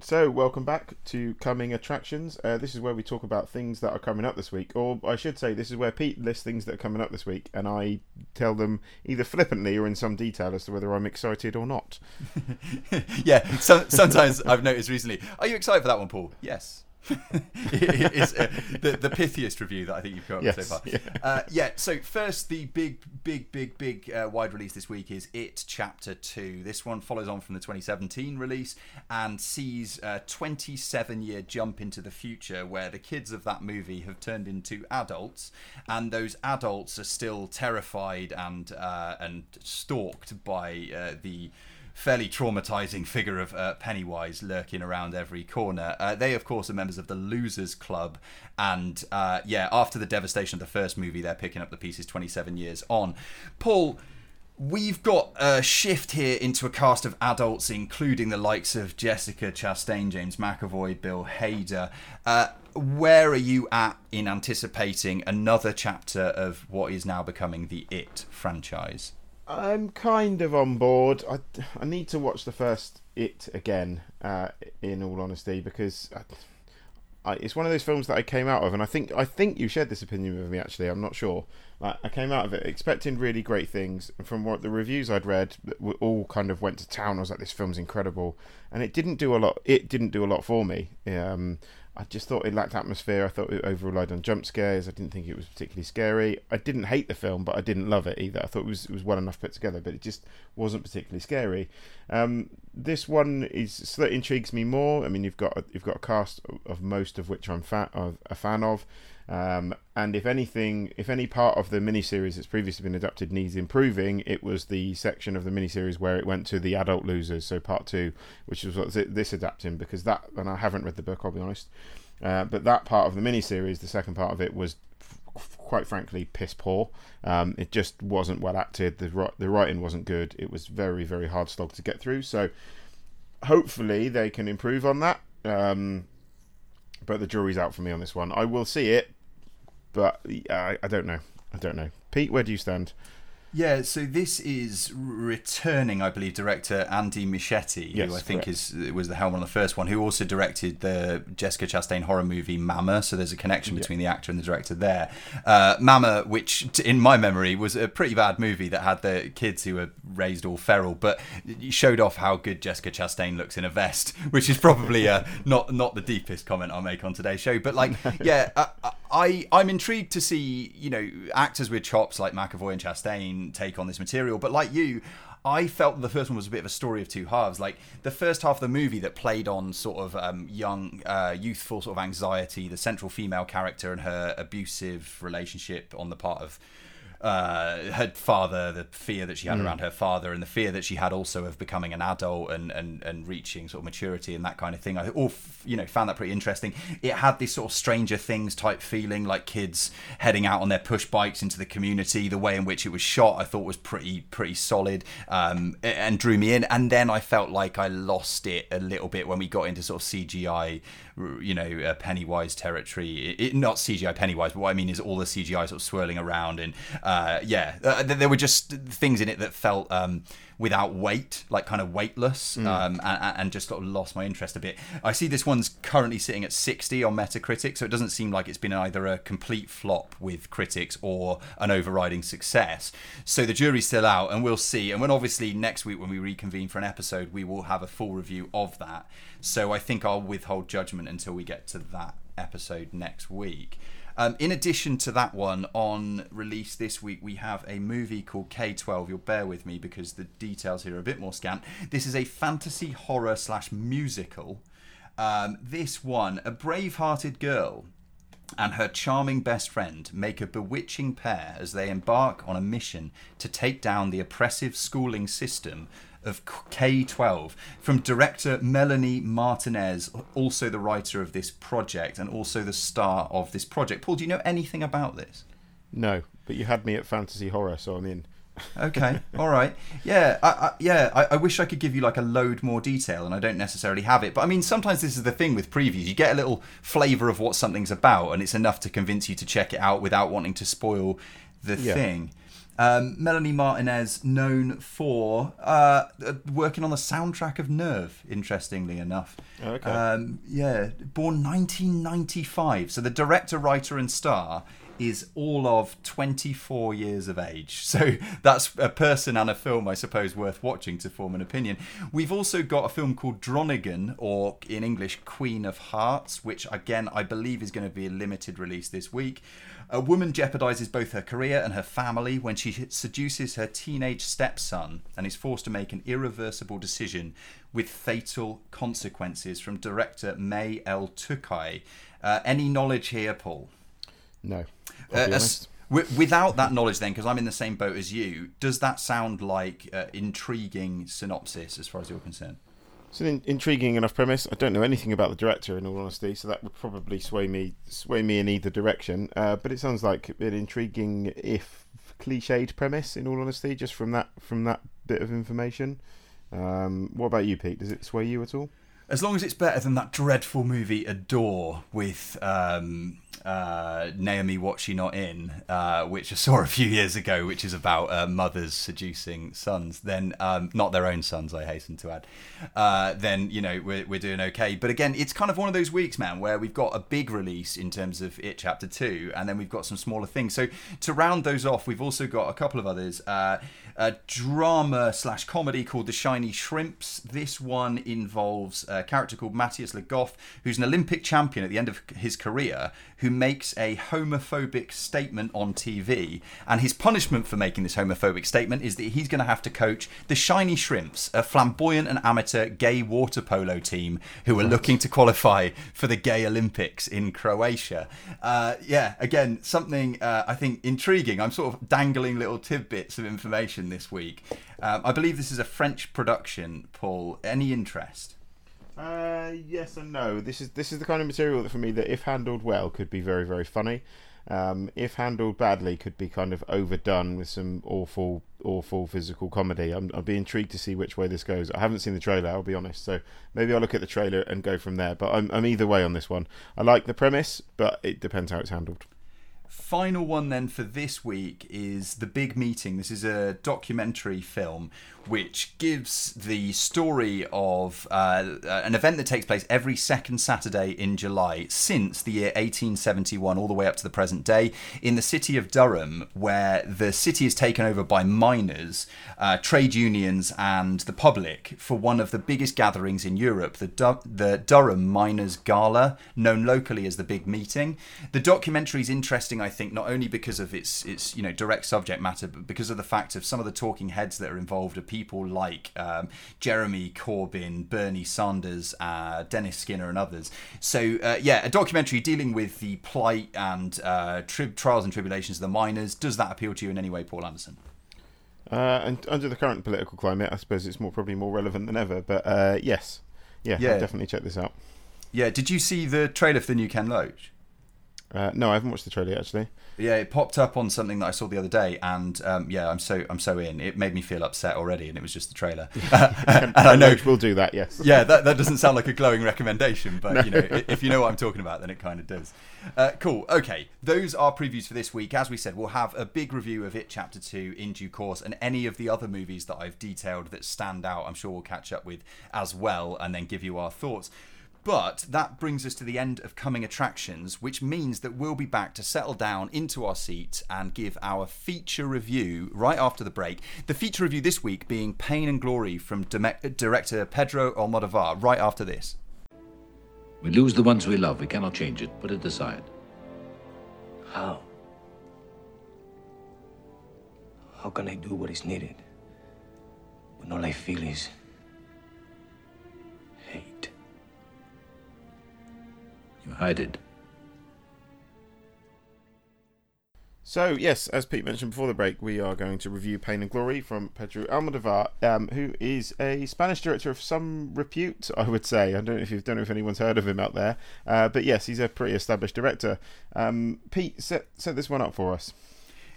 So, welcome back to Coming Attractions. Uh, this is where we talk about things that are coming up this week, or I should say, this is where Pete lists things that are coming up this week, and I tell them either flippantly or in some detail as to whether I'm excited or not. yeah, so, sometimes I've noticed recently. Are you excited for that one, Paul? Yes. uh, the, the pithiest review that I think you've got Yes, so far. yeah. Uh, yeah, so first, the big, big, big, big uh, wide release this week is It Chapter 2. This one follows on from the 2017 release and sees a 27 year jump into the future where the kids of that movie have turned into adults, and those adults are still terrified and, uh, and stalked by uh, the fairly traumatizing figure of uh, Pennywise lurking around every corner. Uh, they, of course, are members of the Losers Club, and uh, yeah, after the devastation of the first movie, they're picking up the pieces 27 years on. Paul. We've got a shift here into a cast of adults, including the likes of Jessica Chastain, James McAvoy, Bill Hader. Uh, where are you at in anticipating another chapter of what is now becoming the It franchise? I'm kind of on board. I, I need to watch the first It again, uh, in all honesty, because I, I, it's one of those films that I came out of, and I think I think you shared this opinion with me. Actually, I'm not sure. Like, I came out of it expecting really great things, and from what the reviews I'd read, all kind of went to town. I was like, "This film's incredible," and it didn't do a lot. It didn't do a lot for me. Um, I just thought it lacked atmosphere. I thought it over relied on jump scares. I didn't think it was particularly scary. I didn't hate the film, but I didn't love it either. I thought it was it was well enough put together, but it just wasn't particularly scary. Um, this one is so that intrigues me more. I mean, you've got a, you've got a cast of, most of which I'm fa- of, a fan of. Um, and if anything, if any part of the miniseries that's previously been adapted needs improving, it was the section of the miniseries where it went to the adult losers, so part two, which is what this adapting, because that, and I haven't read the book, I'll be honest, uh, but that part of the miniseries, the second part of it, was quite frankly piss poor. Um, it just wasn't well acted. The the writing wasn't good. It was very very hard slog to get through. So hopefully they can improve on that. Um, but the jury's out for me on this one. I will see it, but I, I don't know. I don't know. Pete, where do you stand? Yeah, so this is returning, I believe, director Andy Muschietti, Yes, who I think correct. is was the helm on the first one, who also directed the Jessica Chastain horror movie Mama. So there's a connection between the actor and the director there. Uh, Mama, which in my memory was a pretty bad movie that had the kids who were raised all feral, but showed off how good Jessica Chastain looks in a vest, which is probably uh, not not the deepest comment I'll make on today's show. But like, yeah, I, I I'm intrigued to see you know actors with chops like McAvoy and Chastain take on this material. But like you, I felt the first one was a bit of a story of two halves. Like the first half of the movie that played on sort of um, young, uh, youthful sort of anxiety, the central female character and her abusive relationship on the part of uh, her father, the fear that she had around her father, and the fear that she had also of becoming an adult and, and, and reaching sort of maturity and that kind of thing. I all f- you know found that pretty interesting. It had this sort of Stranger Things type feeling, like kids heading out on their push bikes into the community. The way in which it was shot, I thought was pretty pretty solid um, and drew me in. And then I felt like I lost it a little bit when we got into sort of CGI, you know, uh, Pennywise territory. It, it, not CGI Pennywise, but what I mean is all the CGI sort of swirling around and uh, yeah, uh, th- there were just things in it that felt um, without weight, like kind of weightless, um, and, and just sort of lost my interest a bit. I see this one's currently sitting at 60 on Metacritic, so it doesn't seem like it's been either a complete flop with critics or an overriding success. So the jury's still out, and we'll see. And when obviously next week when we reconvene for an episode, we will have a full review of that. So I think I'll withhold judgment until we get to that episode next week. Um, in addition to that one, on release this week, we have a movie called K12. You'll bear with me because the details here are a bit more scant. This is a fantasy horror slash musical. Um, this one, a brave-hearted girl and her charming best friend make a bewitching pair as they embark on a mission to take down the oppressive schooling system of K 12 from director Melanie Martinez, also the writer of this project and also the star of this project. Paul, do you know anything about this? No, but you had me at fantasy horror, so I'm in. Okay, all right, yeah, I, I, yeah. I, I wish I could give you like a load more detail, and I don't necessarily have it. But I mean, sometimes this is the thing with previews: you get a little flavour of what something's about, and it's enough to convince you to check it out without wanting to spoil the Yeah. thing. Um, Melanie Martinez, known for uh, uh, working on the soundtrack of Nerve, interestingly enough. Okay. Um, yeah, born 1995. So the director, writer, and star is all of 24 years of age. So that's a person and a film, I suppose, worth watching to form an opinion. We've also got a film called Dronningen, or in English, Queen of Hearts, which again I believe is going to be a limited release this week. A woman jeopardizes both her career and her family when she seduces her teenage stepson and is forced to make an irreversible decision with fatal consequences from director May el-Toukhy. Uh, any knowledge here, Paul? No. Uh, I'll be as- honest. without that knowledge, then, because I'm in the same boat as you, does that sound like uh, intriguing synopsis as far as you're concerned? It's an in- intriguing enough premise. I don't know anything about the director, in all honesty, so that would probably sway me sway me in either direction. Uh, but it sounds like an intriguing, if cliched premise. In all honesty, just from that from that bit of information. Um, what about you, Pete? Does it sway you at all? As long as it's better than that dreadful movie Adore with um, uh, Naomi What She Not In, uh, which I saw a few years ago, which is about uh, mothers seducing sons, then um, not their own sons, I hasten to add. Uh, then you know we're we're doing okay. But again, it's kind of one of those weeks, man, where we've got a big release in terms of It Chapter Two, and then we've got some smaller things. So to round those off, we've also got a couple of others. Uh, a drama slash comedy called The Shiny Shrimps. This one involves a character called Matthias Le Goff, who's an Olympic champion at the end of his career, who makes a homophobic statement on TV. And his punishment for making this homophobic statement is that he's going to have to coach the Shiny Shrimps, a flamboyant and amateur gay water polo team who are looking to qualify for the Gay Olympics in Croatia. Uh, yeah, again, something uh, I think intriguing. I'm sort of dangling little tidbits of information this week. Um, I believe this is a French production, Paul. Any interest? Uh, yes and no. This is this is the kind of material that for me that if handled well could be very very funny. Um, if handled badly, could be kind of overdone with some awful, awful physical comedy. I'm, I'll be intrigued to see which way this goes. I haven't seen the trailer, I'll be honest, so maybe I'll look at the trailer and go from there. But I'm, I'm either way on this one. I like the premise, but it depends how it's handled. Final one then for this week is The Big Meeting. This is a documentary film which gives the story of uh, an event that takes place every second Saturday in July since the year 1871, all the way up to the present day, in the city of Durham, where the city is taken over by miners, uh, trade unions, and the public for one of the biggest gatherings in Europe, the, du- the Durham Miners Gala, known locally as the Big Meeting. The documentary is interesting, I think, not only because of its its you know direct subject matter, but because of the fact of some of the talking heads that are involved are people like um, Jeremy Corbyn, Bernie Sanders, uh, Dennis Skinner, and others. So uh, yeah, a documentary dealing with the plight and uh, tri- trials and tribulations of the miners. Does that appeal to you in any way, Paul Anderson? Uh, and under the current political climate, I suppose it's more probably more relevant than ever. But uh, yes, yeah, Yeah. Definitely check this out. Yeah. Did you see the trailer for the new Ken Loach? Uh, no, I haven't watched the trailer yet, actually. Yeah, it popped up on something that I saw the other day, and um, yeah, I'm so I'm so in. It made me feel upset already, and it was just the trailer. and I know will do that. Yes. yeah, that, that doesn't sound like a glowing recommendation, but you know, if you know what I'm talking about, then it kind of does. Uh, cool. Okay, those are previews for this week. As we said, we'll have a big review of it, Chapter Two, in due course, and any of the other movies that I've detailed that stand out, I'm sure we'll catch up with as well, and then give you our thoughts. But that brings us to the end of coming attractions, which means that we'll be back to settle down into our seats and give our feature review right after the break. The feature review this week being Pain and Glory from director Pedro Almodovar, right after this. We lose the ones we love. We cannot change it. Put it aside. How? How can I do what is needed when all I feel is You did. So yes, as Pete mentioned before the break, we are going to review Pain and Glory from Pedro Almodovar, um, who is a Spanish director of some repute, I would say. I don't know if you don't know if anyone's heard of him out there, uh, but yes, he's a pretty established director. Um, Pete, set set this one up for us.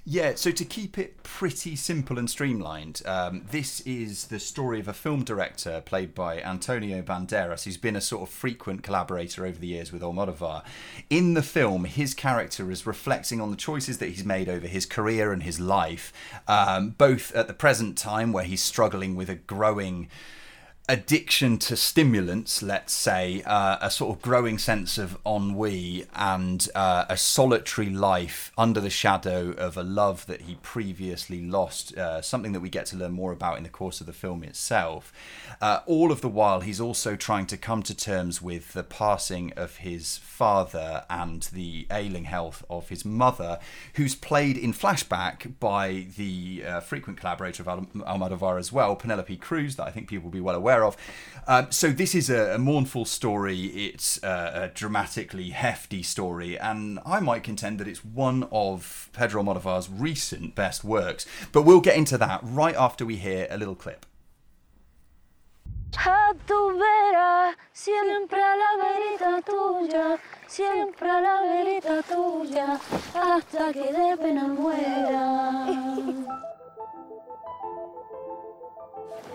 Yeah, so to keep it pretty simple and streamlined, um, this is the story of a film director played by Antonio Banderas, who's been a sort of frequent collaborator over the years with Almodovar. In the film, his character is reflecting on the choices that he's made over his career and his life, um, both at the present time, where he's struggling with a growing addiction to stimulants, let's say, uh, a sort of growing sense of ennui and uh, a solitary life under the shadow of a love that he previously lost, uh, something that we get to learn more about in the course of the film itself. Uh, all of the while, he's also trying to come to terms with the passing of his father and the ailing health of his mother, who's played in flashback by the uh, frequent collaborator of Al- Almodovar as well, Penelope Cruz, that I think people will be well aware of. Um, so this is a, a mournful story. It's uh, a dramatically hefty story, and I might contend that it's one of Pedro Almodovar's recent best works. But we'll get into that right after we hear a little clip. A tu vera, siempre a la verita tuya, siempre a la verita tuya, hasta que de pena muera.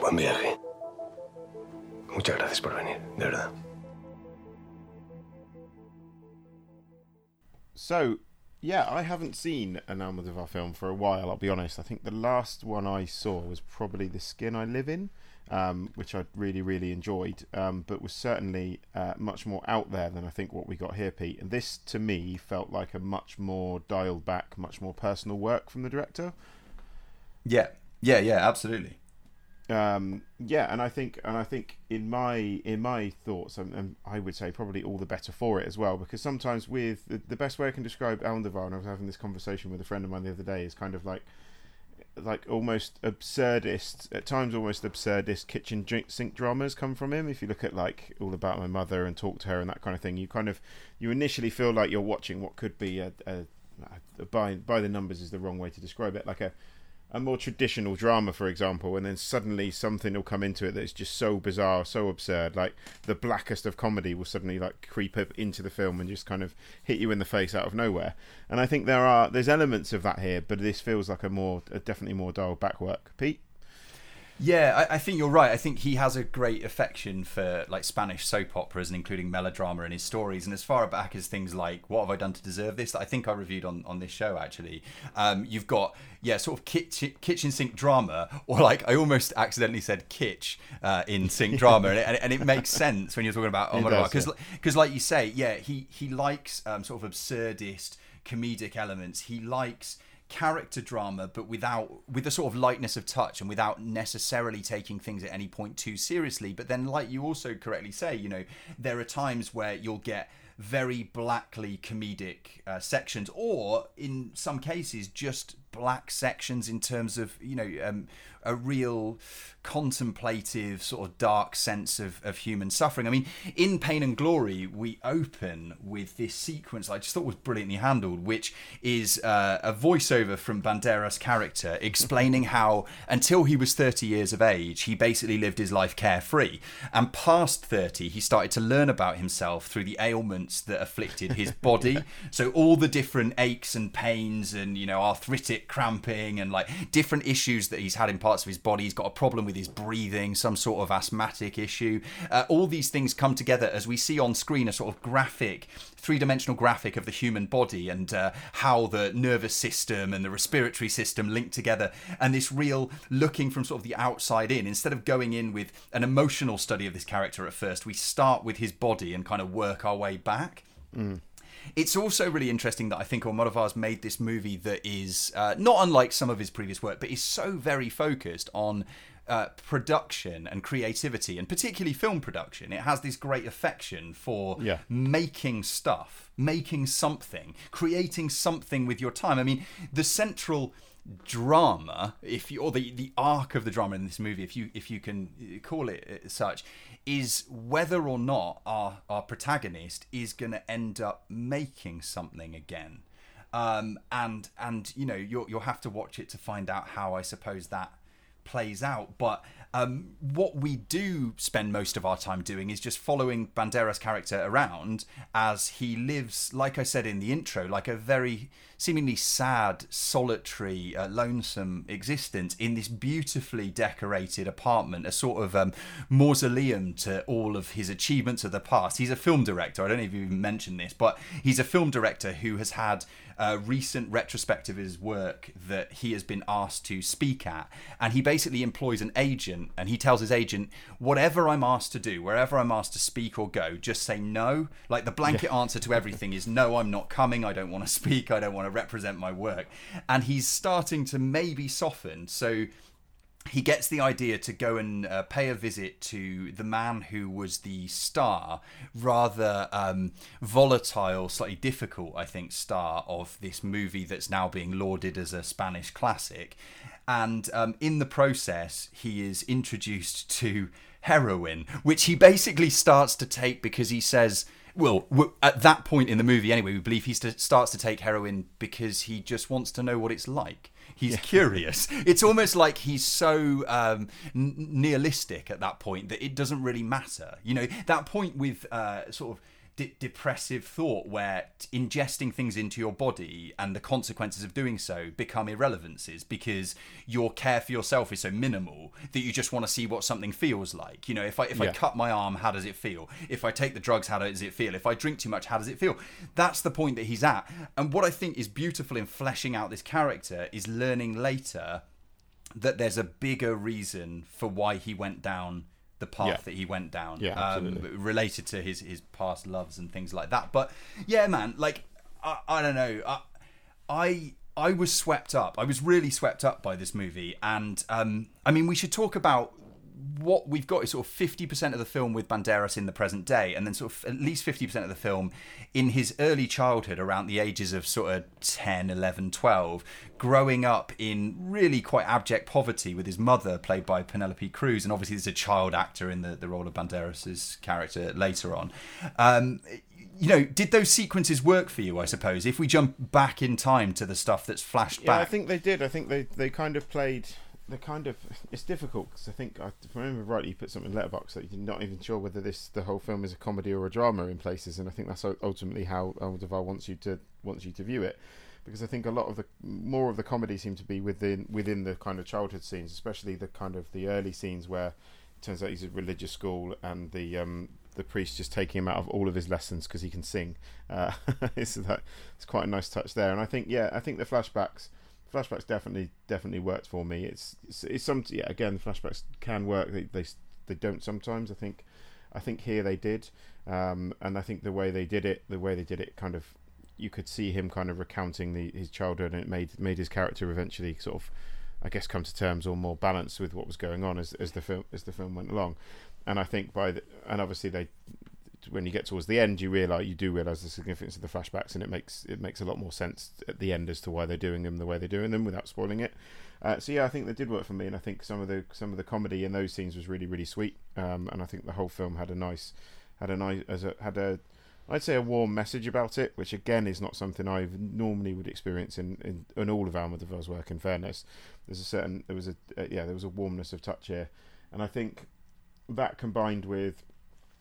Buen viaje. Muchas gracias por venir, de verdad. So, yeah, I haven't seen an Almodovar film for a while. I'll be honest. I think the last one I saw was probably The Skin I Live In, um, which I really, really enjoyed, um, but was certainly uh, much more out there than I think what we got here, Pete. And this, to me, felt like a much more dialed back, much more personal work from the director. Yeah, yeah, yeah, absolutely. Um, yeah, and I think, and I think in my in my thoughts, and, and I would say probably all the better for it as well, because sometimes with the, the best way I can describe Almodovar, and I was having this conversation with a friend of mine the other day, is kind of like like almost absurdist at times almost absurdist kitchen sink dramas come from him. If you look at like all about my mother and talk to her and that kind of thing you kind of you initially feel like you're watching what could be a, a, a by by the numbers is the wrong way to describe it like a a more traditional drama, for example, and then suddenly something will come into it that's just so bizarre, so absurd. Like the blackest of comedy will suddenly like creep up into the film and just kind of hit you in the face out of nowhere. And I think there are there's elements of that here, but this feels like a more a definitely more dialed back work. Pete. Yeah, I, I, think you're right. I think he has a great affection for like Spanish soap operas and including melodrama in his stories. And as far back as things like "What Have I Done to Deserve This?" that I think I reviewed on, on this show actually. Um, you've got yeah, sort of kitchen, kitchen sink drama, or like I almost accidentally said kitsch uh, in sink drama, and, it, and, it, makes sense when you're talking about Almodovar because because like you say, yeah, he he likes um, sort of absurdist comedic elements. He likes character drama, but without with a sort of lightness of touch and without necessarily taking things at any point too seriously. But then, like you also correctly say, you know, there are times where you'll get very blackly comedic uh, sections, or in some cases, just black sections in terms of you know um, a real contemplative sort of dark sense of, of human suffering. I mean, in Pain and Glory, we open with this sequence I just thought was brilliantly handled, which is uh, a voiceover from Banderas' character explaining how until he was 30 years of age, he basically lived his life carefree. And past 30, he started to learn about himself through the ailments that afflicted his body. so all the different aches and pains and, you know, arthritic cramping and like different issues that he's had in parts of his body. He's got a problem with his breathing, some sort of asthmatic issue. Uh, all these things come together as we see on screen a sort of graphic, three dimensional graphic of the human body and uh, how the nervous system and the respiratory system link together. And this real looking from sort of the outside in, instead of going in with an emotional study of this character at first, we start with his body and kind of work our way back. Mm. It's also really interesting that I think Almodovar's made this movie that is uh, not unlike some of his previous work, but is so very focused on uh, production and creativity, and particularly film production. It has this great affection for yeah. making stuff, making something, creating something with your time. I mean, the central drama, if you or the the arc of the drama in this movie, if you if you can call it such, is whether or not our our protagonist is going to end up making something again. Um, and and you know you'll you'll have to watch it to find out how I suppose that plays out. But um, what we do spend most of our time doing is just following Banderas' character around as he lives, like I said in the intro, like a very seemingly sad, solitary, uh, lonesome existence in this beautifully decorated apartment, a sort of um, mausoleum to all of his achievements of the past. He's a film director. I don't know if you even mentioned this, but he's a film director who has had a recent retrospective of his work that he has been asked to speak at. And he basically employs an agent and he tells his agent, whatever I'm asked to do, wherever I'm asked to speak or go, just say no. Like the blanket yeah. answer to everything is no, I'm not coming. I don't want to speak. I don't want to represent my work. And he's starting to maybe soften. So he gets the idea to go and uh, pay a visit to the man who was the star, rather um, volatile, slightly difficult, I think, star of this movie that's now being lauded as a Spanish classic. And um, in the process, he is introduced to heroin, which he basically starts to take because he says, well, at that point in the movie, anyway, we believe he st- starts to take heroin because he just wants to know what it's like. He's yeah. curious. It's almost like he's so um, n- nihilistic at that point that it doesn't really matter. You know, that point with uh, sort of de- depressive thought where ingesting things into your body and the consequences of doing so become irrelevances because your care for yourself is so minimal that you just want to see what something feels like. You know, if I if yeah. I cut my arm, how does it feel? If I take the drugs, how does it feel? If I drink too much, how does it feel? That's the point that he's at. And what I think is beautiful in fleshing out this character is learning later that there's a bigger reason for why he went down the path yeah. that he went down yeah, um, related to his his past loves and things like that but yeah man like i, I don't know I, I I was swept up. I was really swept up by this movie, and um, I mean, we should talk about what we've got is sort of 50% of the film with Banderas in the present day, and then sort of at least 50% of the film in his early childhood, around the ages of sort of 10, 11, 12, growing up in really quite abject poverty with his mother, played by Penelope Cruz. And obviously, there's a child actor in the, the role of Banderas' character later on. Um, you know, did those sequences work for you? I suppose if we jump back in time to the stuff that's flashed yeah, back. I think they did. I think they they kind of played the kind of it's difficult because I think I, remember rightly, you put something in Letterboxd that you're not even sure whether this the whole film is a comedy or a drama in places, and I think that's ultimately how Almodovar wants you to wants you to view it, because I think a lot of the more of the comedy seems to be within within the kind of childhood scenes, especially the kind of the early scenes where it turns out he's at religious school and the um, the priest just taking him out of all of his lessons because he can sing. Uh, it's that it's quite a nice touch there, and I think yeah, I think the flashbacks flashbacks definitely definitely worked for me. It's it's, it's some yeah again flashbacks can work. They, they they don't sometimes. I think I think here they did, um, and I think the way they did it, the way they did it, kind of you could see him kind of recounting the, his childhood, and it made made his character eventually sort of. I guess come to terms or more balanced with what was going on as, as the film as the film went along, and I think by the and obviously they when you get towards the end, you realize you do realize the significance of the flashbacks, and it makes it makes a lot more sense at the end as to why they're doing them the way they're doing them without spoiling it. Uh, so yeah, I think that did work for me, and I think some of the some of the comedy in those scenes was really really sweet, um, and I think the whole film had a nice had a nice as a had a I'd say a warm message about it, which again is not something I normally would experience in, in, in all of Almodovar's work. In fairness, there's a certain there was a uh, yeah there was a warmness of touch here, and I think that combined with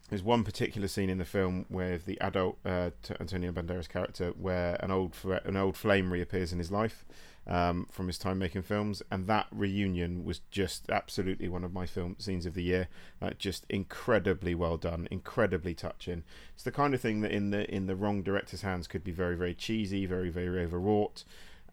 there's one particular scene in the film with the adult uh, Antonio Banderas character where an old an old flame reappears in his life um, from his time making films, and that reunion was just absolutely one of my film scenes of the year. Uh, just incredibly well done, incredibly touching. It's the kind of thing that in the in the wrong director's hands could be very very cheesy, very very overwrought.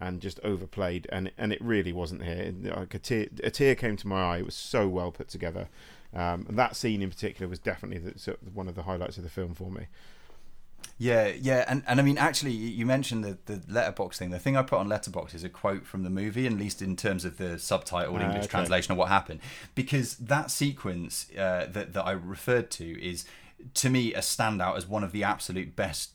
And just overplayed, and and it really wasn't here. Like a tear, a tear came to my eye. It was so well put together. Um, and that scene in particular was definitely the, one of the highlights of the film for me. Yeah, yeah, and, and I mean, actually, you mentioned the the Letterboxd thing. The thing I put on Letterboxd is a quote from the movie, at least in terms of the subtitle uh, English okay. translation of what happened, because that sequence uh, that that I referred to is to me a standout as one of the absolute best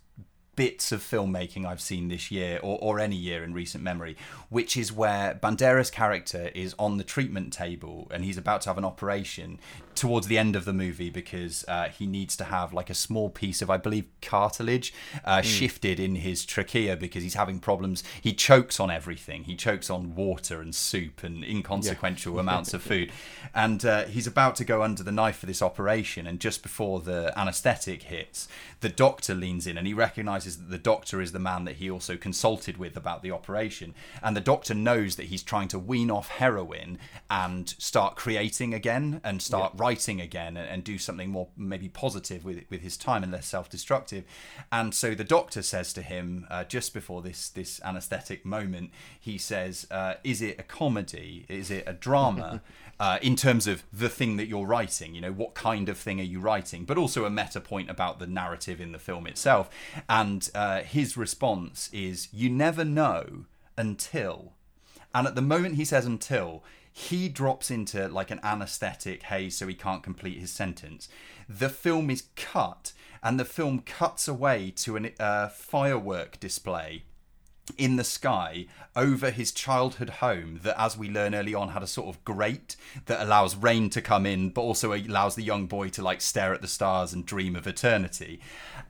bits of filmmaking I've seen this year or, or any year in recent memory, which is where Banderas' character is on the treatment table and he's about to have an operation towards the end of the movie because uh, he needs to have like a small piece of, I believe, cartilage uh, shifted in his trachea because he's having problems. He chokes on everything. He chokes on water and soup and inconsequential amounts of food. And uh, he's about to go under the knife for this operation. And just before the anesthetic hits, the doctor leans in and he recognizes that the doctor is the man that he also consulted with about the operation. And the doctor knows that he's trying to wean off heroin and start creating again and start writing again and, and do something more maybe positive with with his time and less self-destructive. And so the doctor says to him uh, just before this this anesthetic moment, he says, uh, "Is it a comedy? Is it a drama?" Uh, in terms of the thing that you're writing, you know, what kind of thing are you writing, but also a meta point about the narrative in the film itself. And uh, his response is, You never know until. And at the moment he says until, he drops into like an anesthetic haze so he can't complete his sentence. The film is cut, and the film cuts away to a uh, firework display in the sky over his childhood home that as we learn early on had a sort of grate that allows rain to come in but also allows the young boy to like stare at the stars and dream of eternity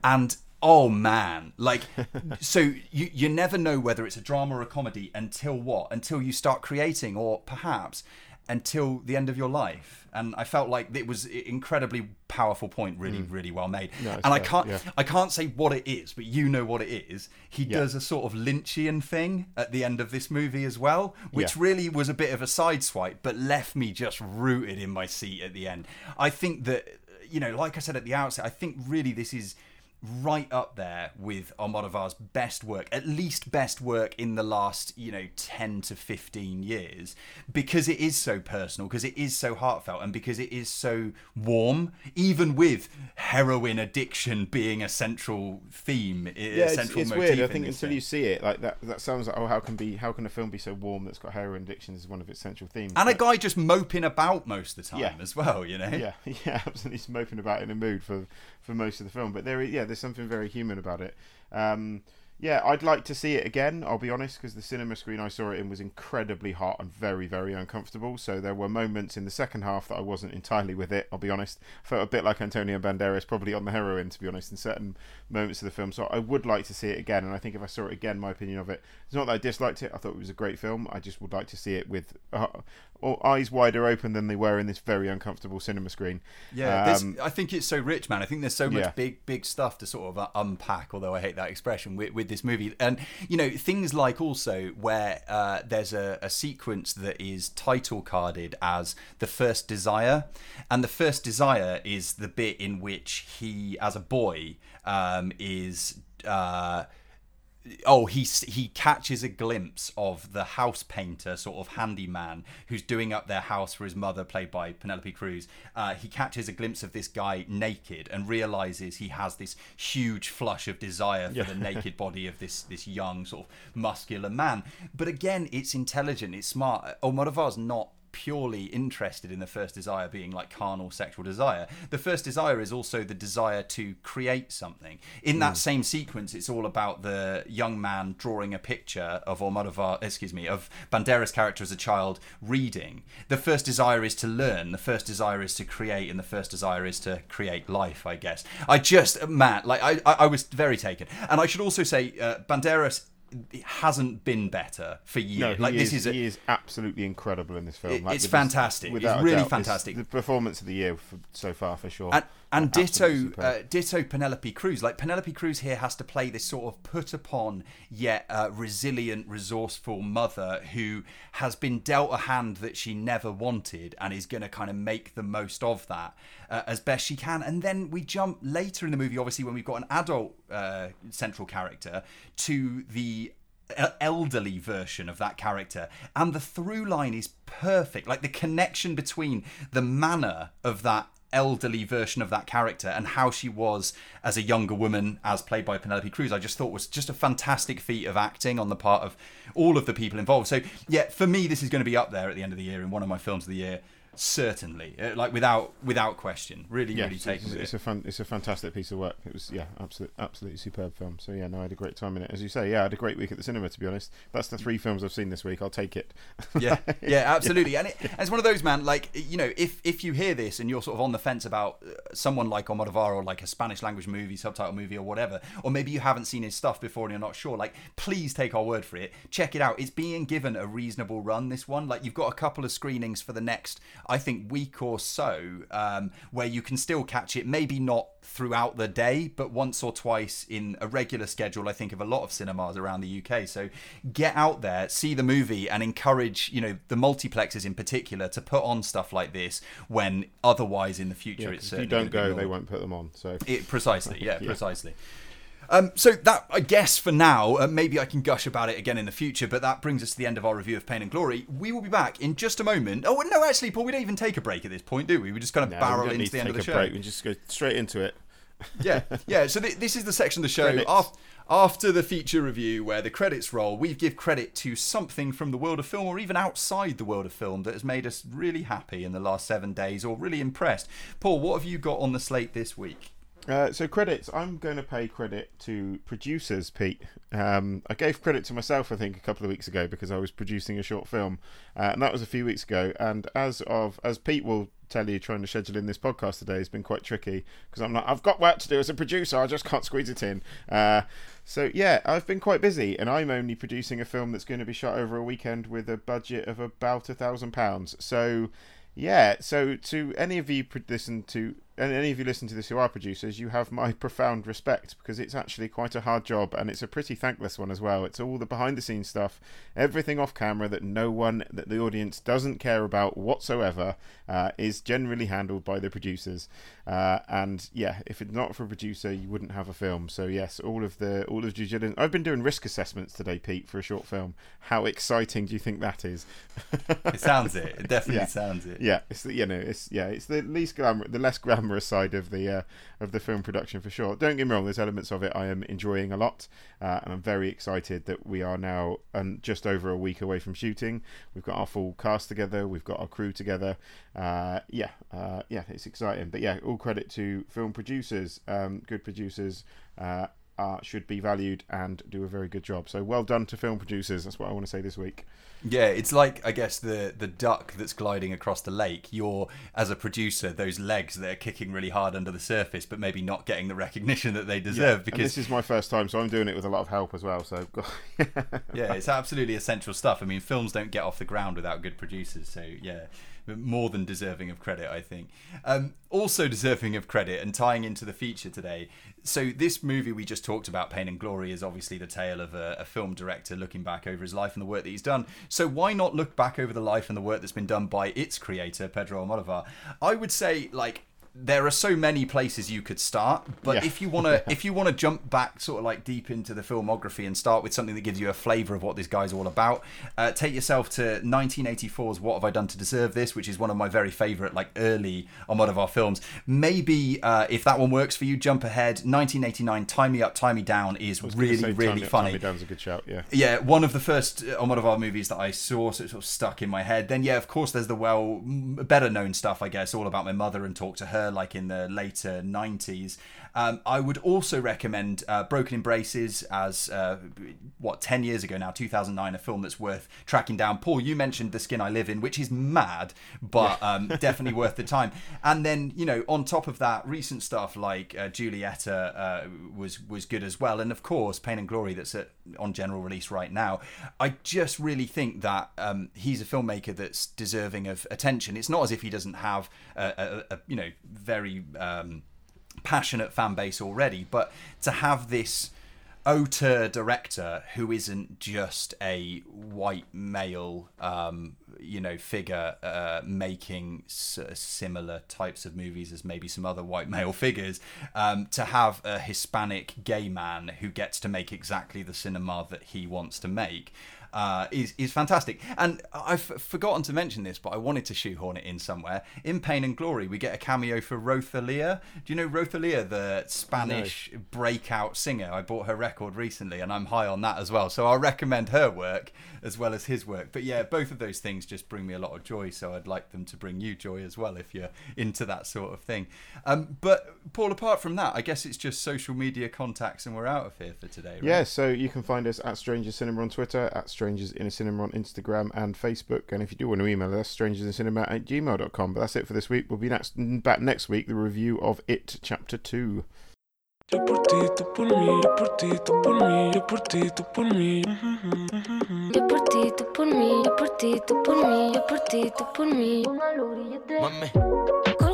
and oh man. Like so you you never know whether it's a drama or a comedy until what? Until you start creating or perhaps until the end of your life. And i felt like it was incredibly powerful point really hmm. really well made. No, and i can't yeah. i can't say what it is but you know what it is. He Yeah. does a sort of lynchian thing at the end of this movie as well which Yeah. really was a bit of a sideswipe but left me just rooted in my seat at the end. I think that you know like i said at the outset i think really this is right up there with Almodovar's best work, at least best work in the last, you know, 10 to 15 years, because it is so personal, because it is so heartfelt, and because it is so warm, even with heroin addiction being a central theme, a yeah, it's, central it's weird. I think until thing. you see it, like that, that sounds like oh, how can be how can a film be so warm that's got heroin addiction as one of its central themes? And a guy just moping about most of the time Yeah. as well, you know? yeah, yeah, absolutely moping about in a mood for for most of the film. But there, yeah, there's something very human about it. Um, yeah, I'd like to see it again. I'll be honest, because the cinema screen I saw it in was incredibly hot and very, very uncomfortable. So there were moments in the second half that I wasn't entirely with it. I'll be honest. felt a bit like Antonio Banderas, probably on the heroin, to be honest, in certain moments of the film. So I would like to see it again. And I think if I saw it again, my opinion of it, it's not that I disliked it. I thought it was a great film. I just would like to see it with uh, eyes wider open than they were in this very uncomfortable cinema screen. Yeah, Um, I think it's so rich, man. I think there's so much Yeah. big, big stuff to sort of uh, unpack. Although I hate that expression with, with this movie, and you know things like also where uh, there's a, a sequence that is title carded as the first desire, and the first desire is the bit in which he, as a boy, um, is. Uh, oh he he catches a glimpse of the house painter sort of handyman who's doing up their house for his mother played by penelope cruz uh, he catches a glimpse of this guy naked and realizes he has this huge flush of desire for Yeah. the naked body of this this young sort of muscular man but again it's intelligent it's smart almodovar's not purely interested in the first desire being like carnal sexual desire. The first desire is also the desire to create something. In that same sequence, it's all about the young man drawing a picture of Almodovar, excuse me, of Banderas' character as a child reading. The first desire is to learn. The first desire is to create, and the first desire is to create life. I guess. I just, Matt, like I, I, I was very taken, and I should also say, uh, Banderas hasn't been better for years. No, like is, this is a, he is absolutely incredible in this film. It- Like, it's fantastic. It's really doubt. fantastic. the performance of the year for, so far for sure. and, and ditto uh, ditto Penelope Cruz. Like Penelope Cruz here has to play this sort of put upon yet uh, resilient, resourceful mother who has been dealt a hand that she never wanted and is going to kind of make the most of that uh, as best she can. And then we jump later in the movie, obviously when we've got an adult uh, central character, to the e- elderly version of that character and the through line is perfect like the connection between the manner of that elderly version of that character and how she was as a younger woman as played by Penelope Cruz I just thought was just a fantastic feat of acting on the part of all of the people involved. So yeah for me this is going to be up there at the end of the year in one of my films of the year certainly, uh, like without without question. Really, Yeah, really it's, taken it's, with it's it. a fun, it's a fantastic piece of work. It was, yeah, absolutely, absolutely superb film. So yeah, no, I had a great time in it. As you say, yeah, I had a great week at the cinema. To be honest, that's the three films I've seen this week. I'll take it. yeah, yeah, absolutely. And, it, and it's one of those, man. Like you know, if if you hear this and you're sort of on the fence about uh, someone like Almodovar or like a Spanish language movie, subtitle movie, or whatever, or maybe you haven't seen his stuff before and you're not sure, like please take our word for it. Check it out. It's being given a reasonable run. This one, like you've got a couple of screenings for the next, I think, week or so, um, where you can still catch it. Maybe not throughout the day, but once or twice in a regular schedule, I think, of a lot of cinemas around the UK. So get out there, see the movie, and encourage, you know, the multiplexes in particular to put on stuff like this when otherwise in the future Yeah, it's if you don't go, they won't put them on. So It, precisely, yeah, Yeah. precisely. Um, so that I guess for now, uh, maybe I can gush about it again in the future. But that brings us to the end of our review of Pain and Glory. We will be back in just a moment. Oh no, actually, Paul, we don't even take a break at this point, do we? We just kind of no, barrel into the end of the a show. break. We just go straight into it. yeah, yeah. So th- this is the section of the show after the feature review where the credits roll. We give credit to something from the world of film, or even outside the world of film, that has made us really happy in the last seven days, or really impressed. Paul, what have you got on the slate this week? Uh, so credits. I'm going to pay credit to producers, Pete. Um, I gave credit to myself, I think, a couple of weeks ago because I was producing a short film, uh, and that was a few weeks ago. And as of as Pete will tell you, trying to schedule in this podcast today has been quite tricky because I'm like, I've got work to do as a producer. I just can't squeeze it in. Uh, so yeah, I've been quite busy, and I'm only producing a film that's going to be shot over a weekend with a budget of about a thousand pounds. So. Yeah, so to any of you listen to and any of you listen to this who are producers, you have my profound respect because it's actually quite a hard job and it's a pretty thankless one as well. It's all the behind the scenes stuff, everything off camera that no one, that the audience doesn't care about whatsoever, uh, is generally handled by the producers. Uh, and yeah, if it's not for a producer, you wouldn't have a film. So yes, all of the all of due diligence. I've been doing risk assessments today, Pete, for a short film. How exciting do you think that is? It sounds it. It definitely Yeah. sounds it. Yeah, it's the, you know, it's yeah, it's the least glamour, the less glamorous side of the uh, of the film production for sure. Don't get me wrong, there's elements of it I am enjoying a lot, uh, and I'm very excited that we are now um, just over a week away from shooting. We've got our full cast together, we've got our crew together. Uh, yeah, uh, yeah, it's exciting. But yeah, all credit to film producers, um, good producers. Uh, should be valued and do a very good job. So well done to film producers. That's what I want to say this week. Yeah, it's like I guess the the duck that's gliding across the lake. You're as a producer, those legs that are kicking really hard under the surface, but maybe not getting the recognition that they deserve and because this is my first time, so I'm doing it with a lot of help as well. So yeah, it's absolutely essential stuff. I mean, films don't get off the ground without good producers. So yeah, more than deserving of credit, I think. Um, also deserving of credit and tying into the feature today. So this movie we just talked about, Pain and Glory, is obviously the tale of a, a film director looking back over his life and the work that he's done. So why not look back over the life and the work that's been done by its creator, Pedro Almodovar? I would say like there are so many places you could start but Yeah. if you want to if you want to jump back sort of like deep into the filmography and start with something that gives you a flavor of what this guy's all about uh, take yourself to 1984's what have i done to deserve this which is one of my very favorite like early Almodovar films maybe uh, if that one works for you jump ahead 1989 tie me up tie me down is really say really Tommy, funny Down's a good shout. Yeah. yeah, one of the first on uh, Almodovar movies that I saw, so it sort of stuck in my head. Then, yeah, of course, there's the well, better known stuff, I guess, all about my mother and talk to her, like in the later 90s. Um, I would also recommend uh, Broken Embraces as, uh, what, 10 years ago now, 2009, a film that's worth tracking down. Paul, you mentioned The Skin I Live In, which is mad, but um, definitely worth the time. And then, you know, on top of that, recent stuff like uh, Julieta uh, was, was good as well. And of course, Pain and Glory, that's at, on general release right now. I just really think that um, he's a filmmaker that's deserving of attention. It's not as if he doesn't have a, a, a you know, very. Um, passionate fan base already, but to have this auteur director who isn't just a white male, um, you know, figure uh, making s- similar types of movies as maybe some other white male figures, um, to have a Hispanic gay man who gets to make exactly the cinema that he wants to make uh, is is fantastic. And I've forgotten to mention this, but I wanted to shoehorn it in somewhere. In Pain and Glory, we get a cameo for Rosalia. Do you know Rosalia, the Spanish breakout singer? I bought her record recently, and I'm high on that as well. So I'll recommend her work as well as his work. But yeah, both of those things just bring me a lot of joy. So I'd like them to bring you joy as well if you're into that sort of thing. Um, but Paul, apart from that, I guess it's just social media contacts, and we're out of here for today. Right? Yeah, so you can find us at Strangers Cinema on Twitter, at Strangers in a Cinema on Instagram and Facebook. And if you do want to email us, strangersincinema at gmail.com. But that's it for this week. We'll be next, back next week, the review of It Chapter 2. Yo por ti, tú por mí, yo por ti, tú por mí, yo por ti, tú por mí. Yo por ti, tú por mí, yo por ti, tú por mí, yo por ti, tú por mí. Mami.